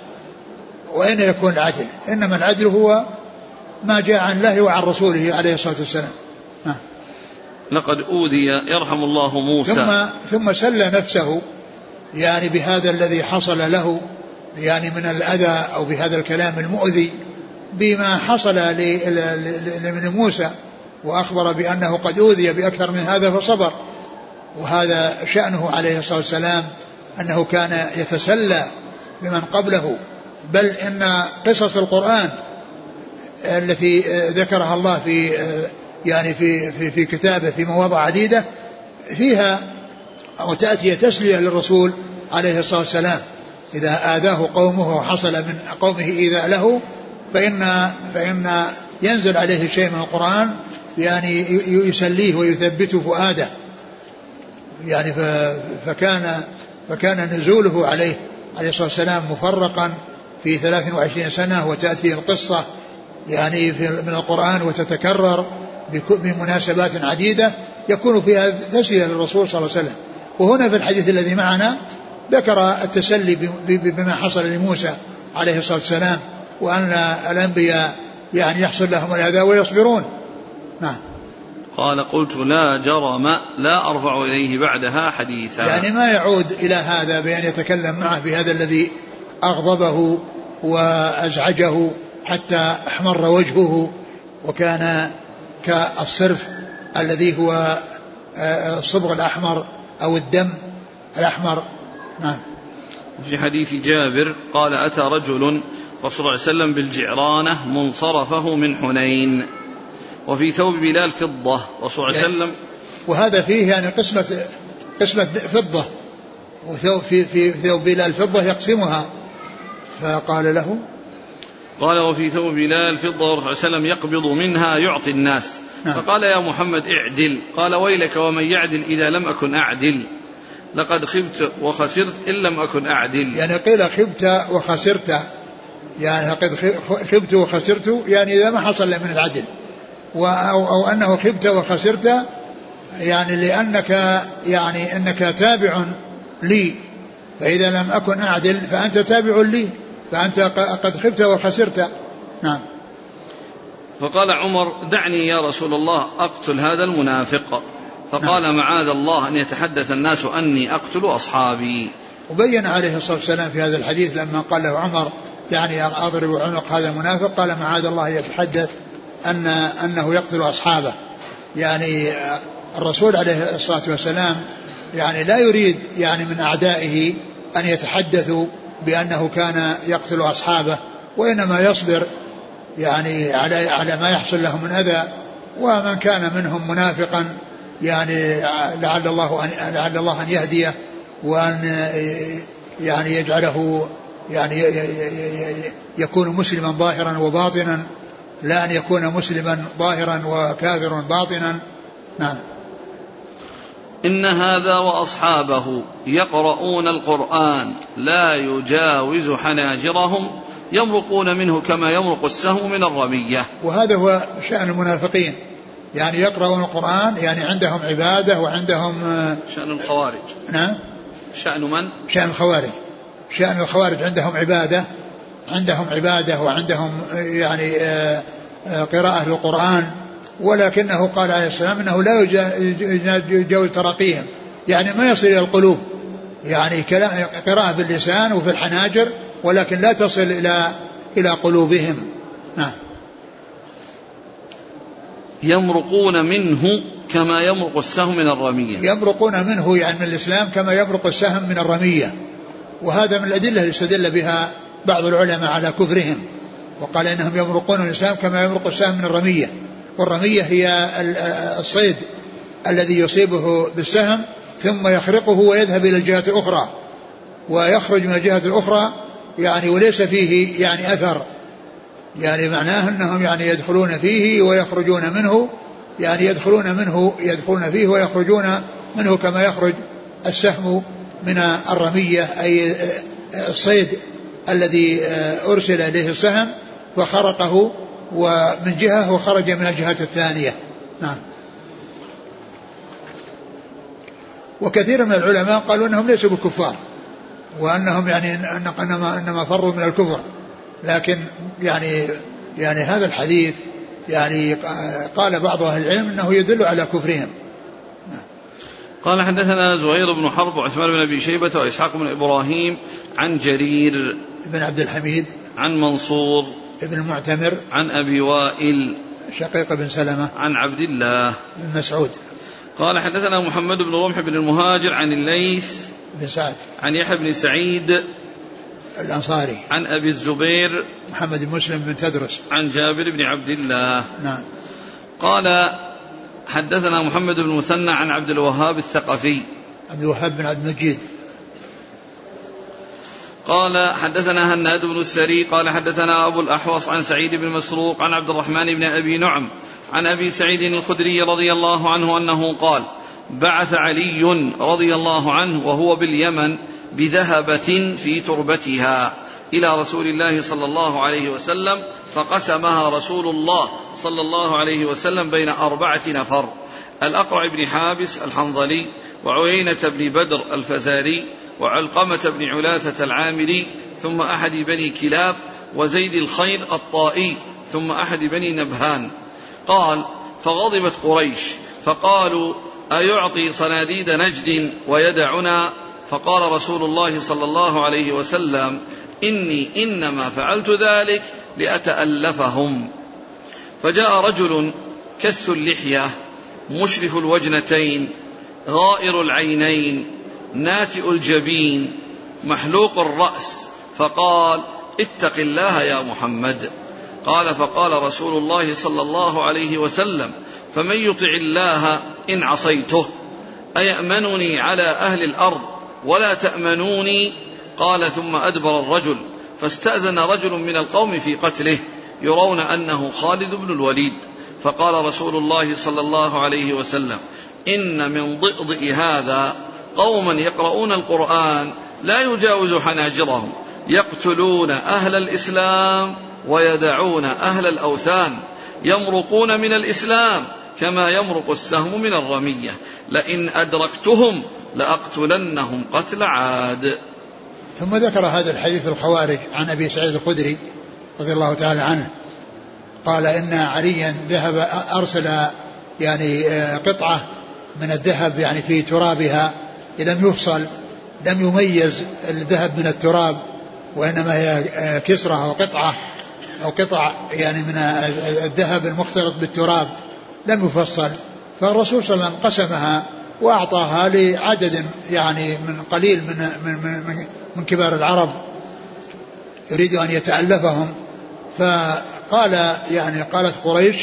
وأين يكون العدل؟ إنما العدل هو ما جاء عن الله وعن رسوله عليه الصلاة والسلام. لقد أوذي يرحم الله موسى. ثم ثم سلى نفسه يعني بهذا الذي حصل له يعني من الأذى أو بهذا الكلام المؤذي بما حصل لموسى وأخبر بأنه قد أوذي بأكثر من هذا فصبر. وهذا شأنه عليه الصلاة والسلام أنه كان يتسلى بمن قبله. بل إن قصص القرآن التي ذكرها الله في يعني في في, في كتابه في مواضع عديدة فيها أو تأتي تسلية للرسول عليه الصلاة والسلام. إذا آذاه قومه وحصل من قومه إيذاء له فإن فإن ينزل عليه شيء من القرآن يعني يسليه ويثبته فؤاده. يعني فكان فكان نزوله عليه عليه الصلاة والسلام مفرقا في 23 سنة وتأتي القصة يعني من القرآن وتتكرر بمناسبات عديدة يكون فيها تسلية للرسول صلى الله عليه وسلم. وهنا في الحديث الذي معنا ذكر التسلي بما حصل لموسى عليه الصلاة والسلام وأن الأنبياء يعني يحصل لهم الأذى ويصبرون. نعم. قال قلت لا جرم لا أرفع إليه بعدها حديثا. يعني ما يعود إلى هذا بأن يتكلم معه بهذا الذي أغضبه وأزعجه حتى أحمر وجهه وكان كالصرف الذي هو آه، الصبغ الأحمر أو الدم الأحمر. نعم. في حديث جابر قال أتى رجل رسول الله صلى الله عليه وسلم بالجعرانة منصرفه من حنين. وفي ثوب بلال فضة رسول الله صلى الله عليه وسلم. وهذا فيه يعني قسمة قسمة فضة. وثوب في في ثوب بلال فضة يقسمها. فقال له قال وفي ثوب بلال فضة والرسول صلى الله عليه وسلم يقبض منها يعطي الناس. نعم. فقال يا محمد اعدل. قال ويلك ومن يعدل إذا لم أكن أعدل. لقد خبت وخسرت إن لم أكن أعدل. يعني قيل خبت وخسرت. يعني قد خبت وخسرت يعني إذا ما حصل من العدل. أو, أو أنه خبت وخسرت يعني لأنك يعني أنك تابع لي. فإذا لم أكن أعدل فأنت تابع لي فأنت قد خبت وخسرت. نعم. فقال عمر دعني يا رسول الله أقتل هذا المنافق. فقال نعم. معاذ الله أن يتحدث الناس أني أقتل أصحابي. وبين عليه الصلاة والسلام في هذا الحديث لما قال له عمر دعني أضرب عنق هذا المنافق قال معاذ الله يتحدث. أن أنه يقتل أصحابه. يعني الرسول عليه الصلاة والسلام يعني لا يريد يعني من أعدائه أن يتحدثوا بأنه كان يقتل أصحابه وإنما يصبر يعني على على ما يحصل له من أذى ومن كان منهم منافقا يعني لعل الله أن لعل الله أن يهديه وأن يعني يجعله يعني يكون مسلما ظاهرا وباطنا. لا أن يكون مسلما ظاهرا وكافرا باطنا. نعم. إن هذا وأصحابه يقرؤون القرآن لا يجاوز حناجرهم يمرقون منه كما يمرق السهم من الرمية. وهذا هو شأن المنافقين. يعني يقرؤون القرآن يعني عندهم عبادة وعندهم شأن الخوارج. نعم. شأن من؟ شأن الخوارج. شأن الخوارج عندهم عبادة عندهم عبادة وعندهم يعني آه، آه، قراءة للقرآن ولكنه قال عليه السلام إنه لا يجاوز تراقيهم. يعني ما يصل إلى القلوب. يعني قراءة باللسان وفي الحناجر ولكن لا تصل إلى إلى قلوبهم. نعم. يمرقون منه كما يمرق السهم من الرمية. يمرقون منه يعني من الإسلام كما يمرق السهم من الرمية. وهذا من الأدلة اللي استدل بها بعض العلماء على كفرهم وقال إنهم يمرقون الإسلام كما يمرق السهم من الرمية والرمية هي الصيد الذي يصيبه بالسهم ثم يخرقه ويذهب إلى الجهة الأخرى ويخرج من الجهة الأخرى يعني وليس فيه يعني أثر يعني معناه أنهم يعني يدخلون فيه ويخرجون منه يعني يدخلون منه يدخلون فيه ويخرجون منه كما يخرج السهم من الرمية أي الصيد الذي أرسل إليه السهم وخرقه ومن جهة وخرج من الجهة الثانية. نعم. وكثير من العلماء قالوا إنهم ليسوا بكفار وأنهم يعني انما انما فروا من الكفر. لكن يعني يعني هذا الحديث يعني قال بعض أهل العلم إنه يدل على كفرهم. قال حدثنا زهير بن حرب وعثمان بن أبي شيبة وإسحاق بن إبراهيم عن جرير بن عبد الحميد عن منصور ابن المعتمر عن أبي وائل شقيق بن سلمة عن عبد الله بن مسعود قال حدثنا محمد بن رمح بن المهاجر عن الليث بن سعد عن يحيى بن سعيد الأنصاري عن أبي الزبير محمد بن مسلم بن تدرس عن جابر بن عبد الله نعم. قال حدثنا محمد بن المثنى عن عبد الوهاب الثقفي. عبد الوهاب بن عبد المجيد. قال حدثنا هناد بن السري قال حدثنا أبو الأحوص عن سعيد بن مسروق عن عبد الرحمن بن أبي نعم عن أبي سعيد الخدري رضي الله عنه أنه قال بعث علي رضي الله عنه وهو باليمن بذهبة في تربتها إلى رسول الله صلى الله عليه وسلم فقسمها رسول الله صلى الله عليه وسلم بين أربعة نفر. الأقرع بن حابس الحنظلي وعيينة بن بدر الفزاري وعلقمة بن علاثة العامري ثم أحد بني كلاب وزيد الخير الطائي ثم أحد بني نبهان. قال فغضبت قريش فقالوا أيعطي صناديد نجد ويدعنا؟ فقال رسول الله صلى الله عليه وسلم إني إنما فعلت ذلك لأتألفهم. فجاء رجل كث اللحية مشرف الوجنتين غائر العينين ناتئ الجبين محلوق الرأس. فقال اتق الله يا محمد. قال فقال رسول الله صلى الله عليه وسلم فمن يطع الله إن عصيته أيأمنني على أهل الأرض ولا تأمنوني؟ قال ثم أدبر الرجل. فاستأذن رجل من القوم في قتله يرون أنه خالد بن الوليد. فقال رسول الله صلى الله عليه وسلم إن من ضئضئ هذا قوما يقرؤون القرآن لا يجاوز حناجرهم يقتلون أهل الإسلام ويدعون أهل الأوثان يمرقون من الإسلام كما يمرق السهم من الرمية. لئن أدركتهم لأقتلنهم قتل عاد. ثم ذكر هذا الحديث الخوارج عن أبي سعيد الخدري رضي الله تعالى عنه. قال إن عليا ذهب أرسل يعني آه، قطعة من الذهب يعني في ترابها لم يفصل لم يميز الذهب من التراب وإنما هي آه، كسرة أو قطعة أو قطع يعني من الذهب المختلط بالتراب لم يفصل. فالرسول صلى الله عليه وسلم قسمها وأعطاها لعدد يعني من قليل من من من, من كبار العرب يريد أن يتألفهم. فقال يعني قالت قريش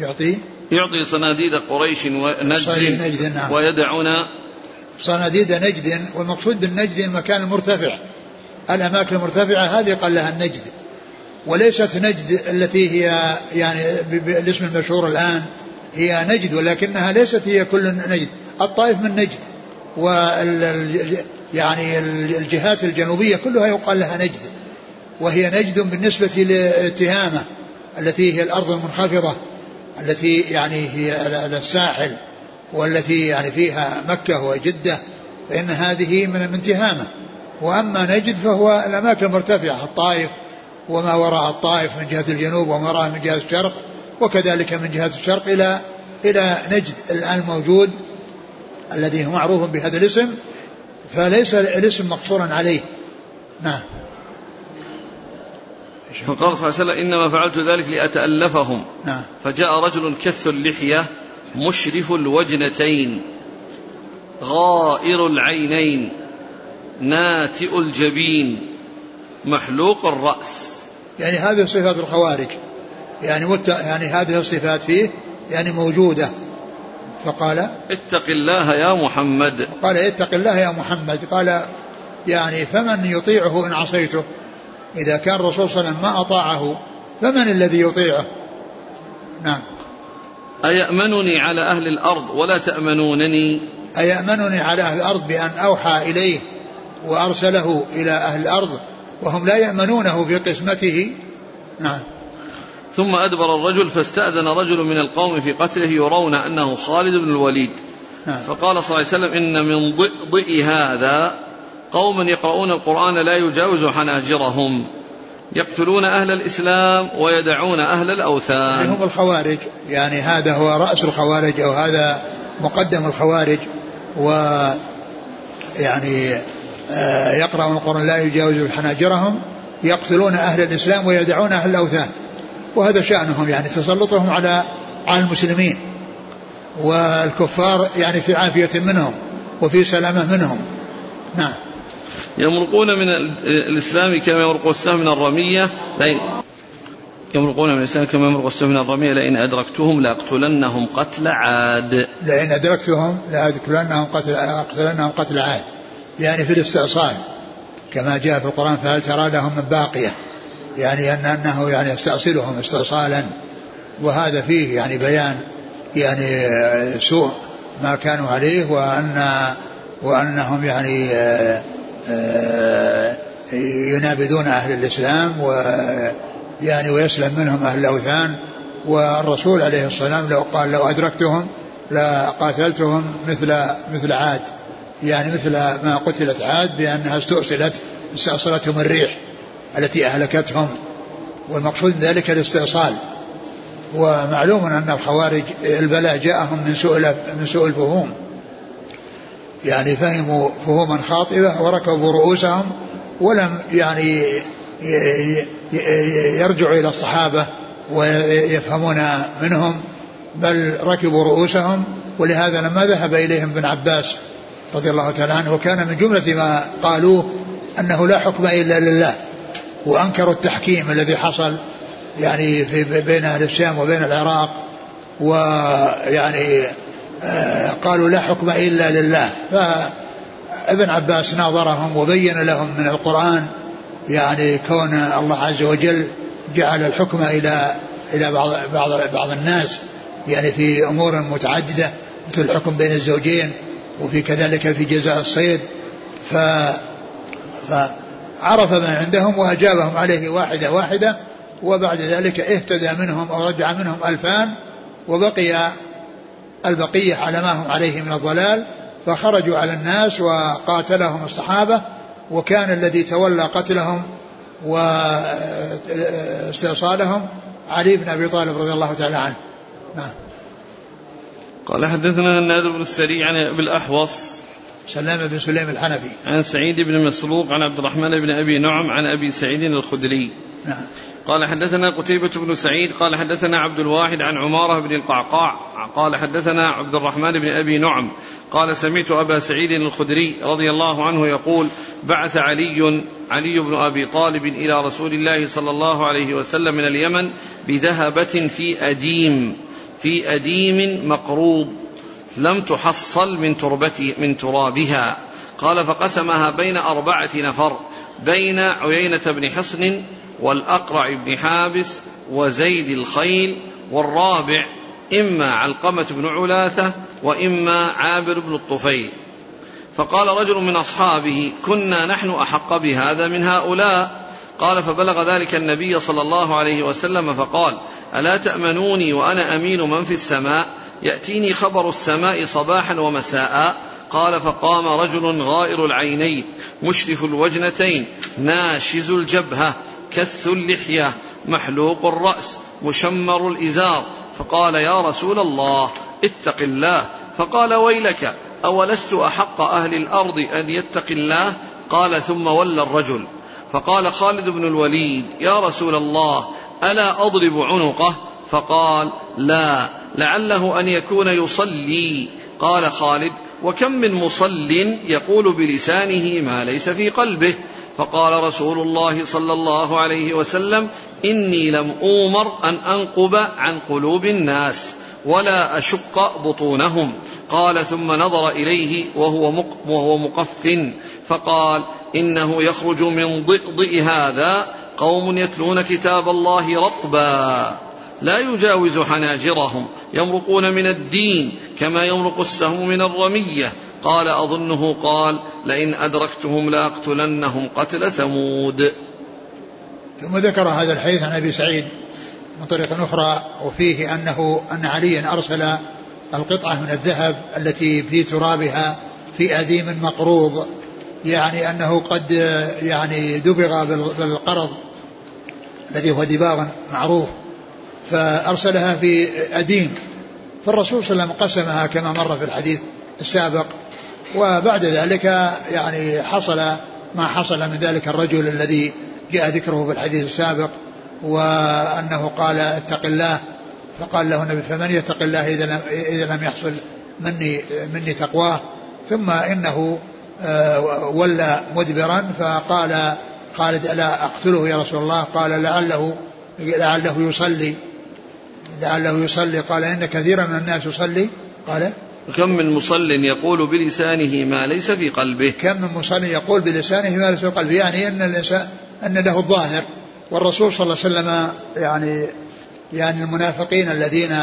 يعطي. يعطي صناديد قريش ونجد نجد. نعم. ويدعون صناديد نجد والمقصود بالنجد المكان المرتفع. الأماكن المرتفعة هذه قال لها النجد. وليست نجد التي هي يعني بالاسم المشهور الآن هي نجد ولكنها ليست هي كل نجد. الطائف من نجد. وال يعني الجهات الجنوبية كلها يقال لها نجد وهي نجد بالنسبة لتهامة التي هي الأرض المنخفضة التي يعني هي الساحل والتي يعني فيها مكة وجدة فإن هذه من من تهامة وأما نجد فهو الأماكن المرتفعة الطائف وما وراء الطائف من جهة الجنوب وما وراء من جهة الشرق وكذلك من جهة الشرق إلى إلى نجد الآن موجود الذي هو معروف بهذا الاسم فليس الاسم مقصورا عليه. نعم. فقال صلى الله عليه وسلم إنما فعلت ذلك لأتألفهم. نعم. فجاء رجل كث اللحية مشرف الوجنتين غائر العينين ناتئ الجبين محلوق الرأس. يعني هذه صفات الخوارج. يعني مت... يعني هذه الصفات فيه يعني موجودة. فقال اتق الله يا محمد. قال اتق الله يا محمد. قال يعني فمن يطيعه إن عصيته؟ إذا كان الرسول صلى الله عليه وسلم ما أطاعه فمن الذي يطيعه؟ نعم. أيأمنني على أهل الأرض ولا تأمنونني؟ أيأمنني على أهل الأرض بأن أوحى إليه وأرسله إلى أهل الأرض وهم لا يأمنونه في قسمته؟ نعم. ثم أدبر الرجل فاستأذن رجل من القوم في قتله يرون أنه خالد بن الوليد. نعم. فقال صلى الله عليه وسلم إن من ضئ هذا قوما يقرؤون القرآن لا يجاوز حناجرهم. يقتلون أهل الإسلام ويدعون أهل الأوثان. هم الخوارج. يعني هذا هو رأس الخوارج أو هذا مقدم الخوارج. و يعني آه، يقرأون القرآن لا يجاوز حناجرهم. يقتلون أهل الإسلام ويدعون أهل الأوثان. وهذا شأنهم يعني تسلطهم على على المسلمين. والكفار يعني في عافية منهم وفي سلامة منهم. نعم. يمرقون من الإسلام كما يمرق السهم من الرمية. لئن يمرقون من الإسلام كما يمرق السهم من الرمية. لئن أدركتهم لأقتلنهم قتل عاد. لئن أدركتهم لأقتلنهم قتل أقتلنهم قتل عاد. يعني في الاستئصال كما جاء في القرآن فهل ترى لهم من باقية؟ يعني أن أنه يعني يستأصلهم استئصالا. وهذا فيه يعني بيان يعني سوء ما كانوا عليه وأن وأنهم يعني آه، آه، ينابذون أهل الإسلام ويعني ويسلم منهم أهل الأوثان. والرسول عليه السلام لو قال لو أدركتهم لقاتلتهم مثل مثل عاد. يعني مثل ما قتلت عاد بأنها استؤصلت استأصلتهم الريح. التي أهلكتهم والمقصود ذلك الاستئصال. ومعلوم أن الخوارج البلاء جاءهم من سوء من سوء الفهوم. يعني فهموا فهوما خاطئة وركبوا رؤوسهم ولم يعني يرجعوا إلى الصحابة ويفهمون منهم بل ركبوا رؤوسهم. ولهذا لما ذهب إليهم ابن عباس رضي الله تعالى عنه وكان من جملة ما قالوه أنه لا حكم إلا لله. وأنكروا التحكيم الذي حصل يعني في بين أهل الشام وبين العراق ويعني آه، قالوا لا حكم إلا لله. فابن عباس ناظرهم وبين لهم من القرآن يعني كون الله عز وجل جعل الحكم إلى إلى بعض بعض بعض الناس يعني في أمور متعددة مثل الحكم بين الزوجين وفي كذلك في جزاء الصيد. ف فعرف ما عندهم وأجابهم عليه واحدة واحدة وبعد ذلك اهتدى منهم أو رجع منهم ألفان وبقي البقية على ما هم عليه من الضلال فخرجوا على الناس وقاتلهم الصحابة وكان الذي تولى قتلهم واستئصالهم علي بن أبي طالب رضي الله تعالى عنه. نعم. قال حدثنا النادر بن السري عن أبي الأحوص سلام بن سليم الحنفي عن سعيد بن مسروق عن عبد الرحمن بن أبي نعم عن أبي سعيد الخدري. نعم. قال حدثنا قتيبة بن سعيد قال حدثنا عبد الواحد عن عمارة بن القعقاع قال حدثنا عبد الرحمن بن أبي نعم قال سمعت أبا سعيد الخدري رضي الله عنه يقول بعث علي علي بن أبي طالب إلى رسول الله صلى الله عليه وسلم من اليمن بذهبة في أديم في أديم مقروض. لم تحصل من تربتي من ترابها. قال فقسمها بين أربعة نفر بين عيينة بن حصن والأقرع بن حابس وزيد الخيل والرابع إما علقمة بن علاثة وإما عابر بن الطفيل. فقال رجل من أصحابه كنا نحن أحق بهذا من هؤلاء قال فبلغ ذلك النبي صلى الله عليه وسلم فقال ألا تأمنوني وأنا أمين من في السماء؟ يأتيني خبر السماء صباحا ومساء. قال فقام رجل غائر العينين مشرف الوجنتين ناشز الجبهة كث اللحية محلوق الرأس مشمر الإزار. فقال يا رسول الله اتق الله. فقال ويلك أولست أحق أهل الأرض أن يتق الله؟ قال ثم ولى الرجل. فقال خالد بن الوليد يا رسول الله ألا أضرب عنقه؟ فقال لا لعله أن يكون يصلي. قال خالد وكم من مصل يقول بلسانه ما ليس في قلبه. فقال رسول الله صلى الله عليه وسلم إني لم أومر أن أنقب عن قلوب الناس ولا أشق بطونهم. قال ثم نظر إليه وهو, وهو مقف فقال إنه يخرج من ضئضئ هذا قوم يتلون كتاب الله رطبا. لا يجاوز حناجرهم. يمرقون من الدين كما يمرق السهم من الرمية. قال أظنه قال لئن أدركتهم لأقتلنهم قتل ثمود. ثم ذكر هذا الحديث عن أبي سعيد من طريق أخرى وفيه انه أن عليا أرسل القطعة من الذهب التي في ترابها في اديم مقروض. يعني أنه قد يعني دبغ بالقرض الذي هو دباغ معروف فأرسلها في اديم فالرسول صلى الله عليه وسلم قسمها كما مر في الحديث السابق وبعد ذلك يعني حصل ما حصل من ذلك الرجل الذي جاء ذكره في الحديث السابق وأنه قال اتق الله فقال له النبي فمن يتق الله إذا لم, إذا لم يحصل مني مني تقواه ثم إنه ولى مدبرا فقال خالد ألا أقتله يا رسول الله؟ قال لعله لعله يصلي. لعله يصلي؟ قال إن كثيرا من الناس يصلي. قال كم من مصل يقول بلسانه ما ليس في قلبه. كم من مصل يقول بلسانه ما ليس في قلبه. يعني أن الإنسان أن له الظاهر. والرسول صلى الله عليه وسلم يعني يعني المنافقين الذين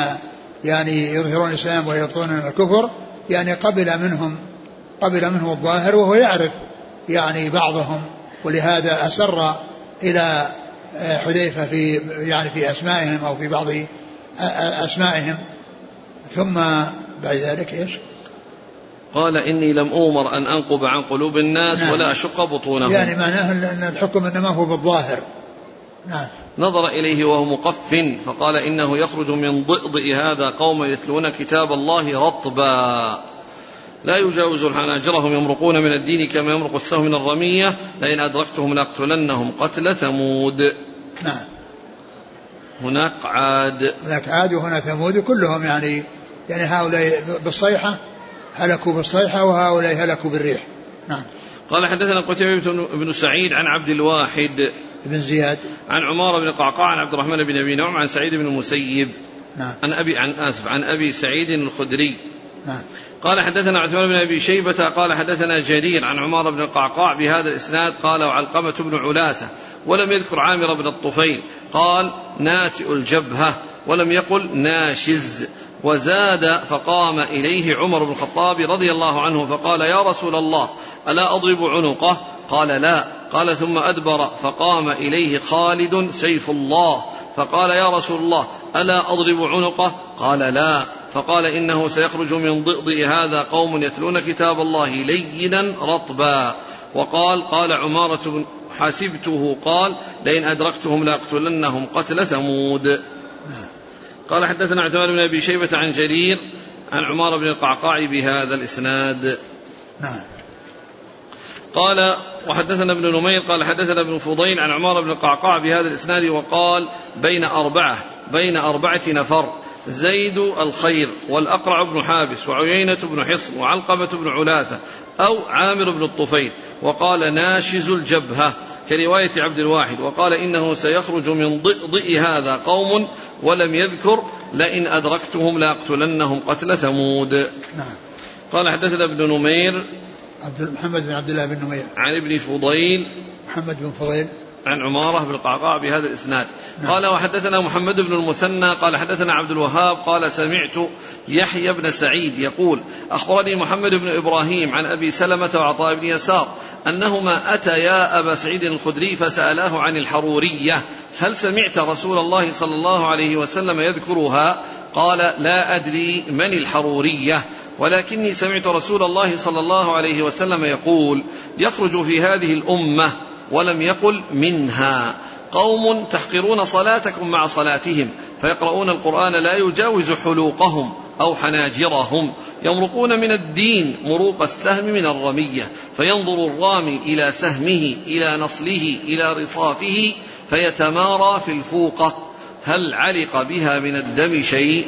يعني يظهرون الإسلام ويبطون الكفر يعني قبل منهم قبل منهم الظاهر وهو يعرف يعني بعضهم ولهذا أسر إلى حذيفة في يعني في أسمائهم أو في بعض أسمائهم. ثم بعد ذلك إيش؟ قال إني لم أؤمر أن أنقب عن قلوب الناس نعم. ولا أشق بطونهم. يعني معناه أن الحكم إنما هو بالظاهر. نعم. نظر إليه وهو مقف فقال إنه يخرج من ضئضئ هذا قوم يتلون كتاب الله رطبا. لا يجاوز حناجرهم يمرقون من الدين كما يمرق السهم من الرمية. لئن أدركتهم لأقتلنهم قتل ثمود. نعم. هناك عاد. هناك عاد وهنا ثمود كلهم يعني يعني هؤلاء بالصيحة هلكوا بالصيحة وهؤلاء هلكوا بالريح. نعم. قال حدثنا قتيبة بن سعيد عن عبد الواحد. بن زياد. عن عمارة بن القعقاع عن عبد الرحمن بن أبي نعم عن سعيد بن المسيب. نعم. عن أبي عن آسف عن أبي سعيد الخدري. نعم. قال حدثنا عثمان بن أبي شيبة قال حدثنا جرير عن عمار بن القعقاع بهذا الإسناد قال وعلقمة بن علاثه ولم يذكر عامر بن الطفيل قال ناتئ الجبهة ولم يقل ناشز وزاد فقام إليه عمر بن الخطاب رضي الله عنه فقال يا رسول الله ألا أضرب عنقه؟ قال لا قال ثم أدبر فقام إليه خالد سيف الله فقال يا رسول الله ألا أضرب عنقه؟ قال لا. فقال إنه سيخرج من ضئضئ هذا قوم يتلون كتاب الله لينا رطبا. وقال قال عمارة حسبته قال لئن أدركتهم لأقتلنهم قتل ثمود. قال حدثنا عثمان بن أبي شيبة عن جرير عن عمار بن القعقاع بهذا الإسناد. نعم. قال وحدثنا ابن نمير قال حدثنا ابن فضيل عن عمار بن القعقاع بهذا الإسناد وقال بين أربعة بين أربعة نفر زيد الخير والأقرع بن حابس وعيينة بن حصن وعلقمة بن علاثه أو عامر بن الطفيل. وقال ناشز الجبهة كرواية عبد الواحد. وقال إنه سيخرج من ضئضئ هذا قوم ولم يذكر لئن أدركتهم لأقتلنهم قتل ثمود. نعم. قال حدثنا ابن نمير. عبد محمد بن عبد الله بن نمير. عن ابن فضيل. محمد بن فضيل. عن عمارة بن القعقاع بهذا الإسناد. قال وحدثنا محمد بن المثنى قال حدثنا عبد الوهاب قال سمعت يحيى بن سعيد يقول أخبرني محمد بن إبراهيم عن أبي سلمة وعطاء بن يسار أنهما أتيا أبا سعيد الخدري فسألاه عن الحرورية هل سمعت رسول الله صلى الله عليه وسلم يذكرها قال لا أدري من الحرورية ولكني سمعت رسول الله صلى الله عليه وسلم يقول يخرج في هذه الأمة ولم يقل منها. قوم تحقرون صلاتكم مع صلاتهم فيقرؤون القرآن لا يجاوز حلوقهم أو حناجرهم. يمرقون من الدين مروق السهم من الرمية فينظر الرامي إلى سهمه إلى نصله إلى رصافه فيتمارى في الفوقة هل علق بها من الدم شيء؟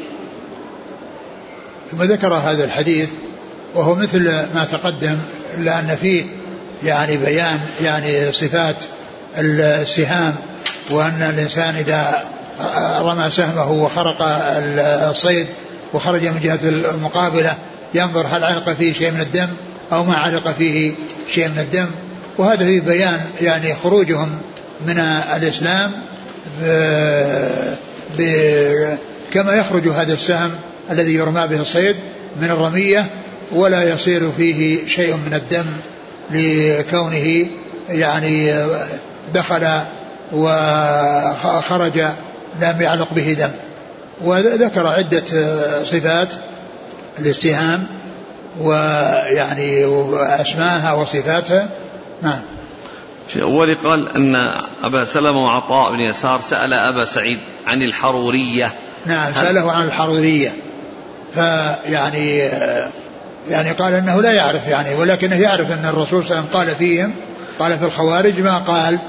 ثم ذكر هذا الحديث وهو مثل ما تقدم إلا أن فيه يعني بيان يعني صفات السهام وأن الإنسان إذا رمى سهمه وخرق الصيد وخرج من جهة المقابلة ينظر هل علق فيه شيء من الدم أو ما علق فيه شيء من الدم. وهذا في بيان يعني خروجهم من الإسلام ب كما يخرج هذا السهم الذي يرمى به الصيد من الرمية ولا يصير فيه شيء من الدم. لكونه يعني دخل وخرج لم يعلق به دم. وذكر عدة صفات الاستهام ويعني أسماءها وصفاتها. نعم. في أول قال أن أبا سلمة وعطاء بن يسار سأل أبا سعيد عن الحرورية. نعم سأله عن الحرورية. فيعني يعني قال إنه لا يعرف يعني ولكنه يعرف أن الرسول صلى الله عليه وسلم قال فيهم قال في الخوارج ما قال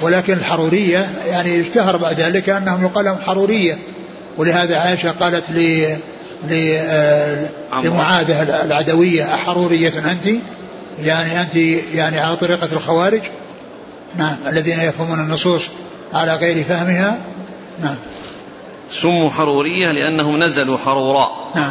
ولكن الحرورية يعني اشتهر بعد ذلك أنهم يقال لهم حرورية. ولهذا عائشة قالت ل لمعاذة العدوية أحرورية أنت؟ يعني أنت يعني على طريقة الخوارج؟ نعم الذين يفهمون النصوص على غير فهمها؟ نعم. سموا حرورية لأنهم نزلوا حروراء نعم.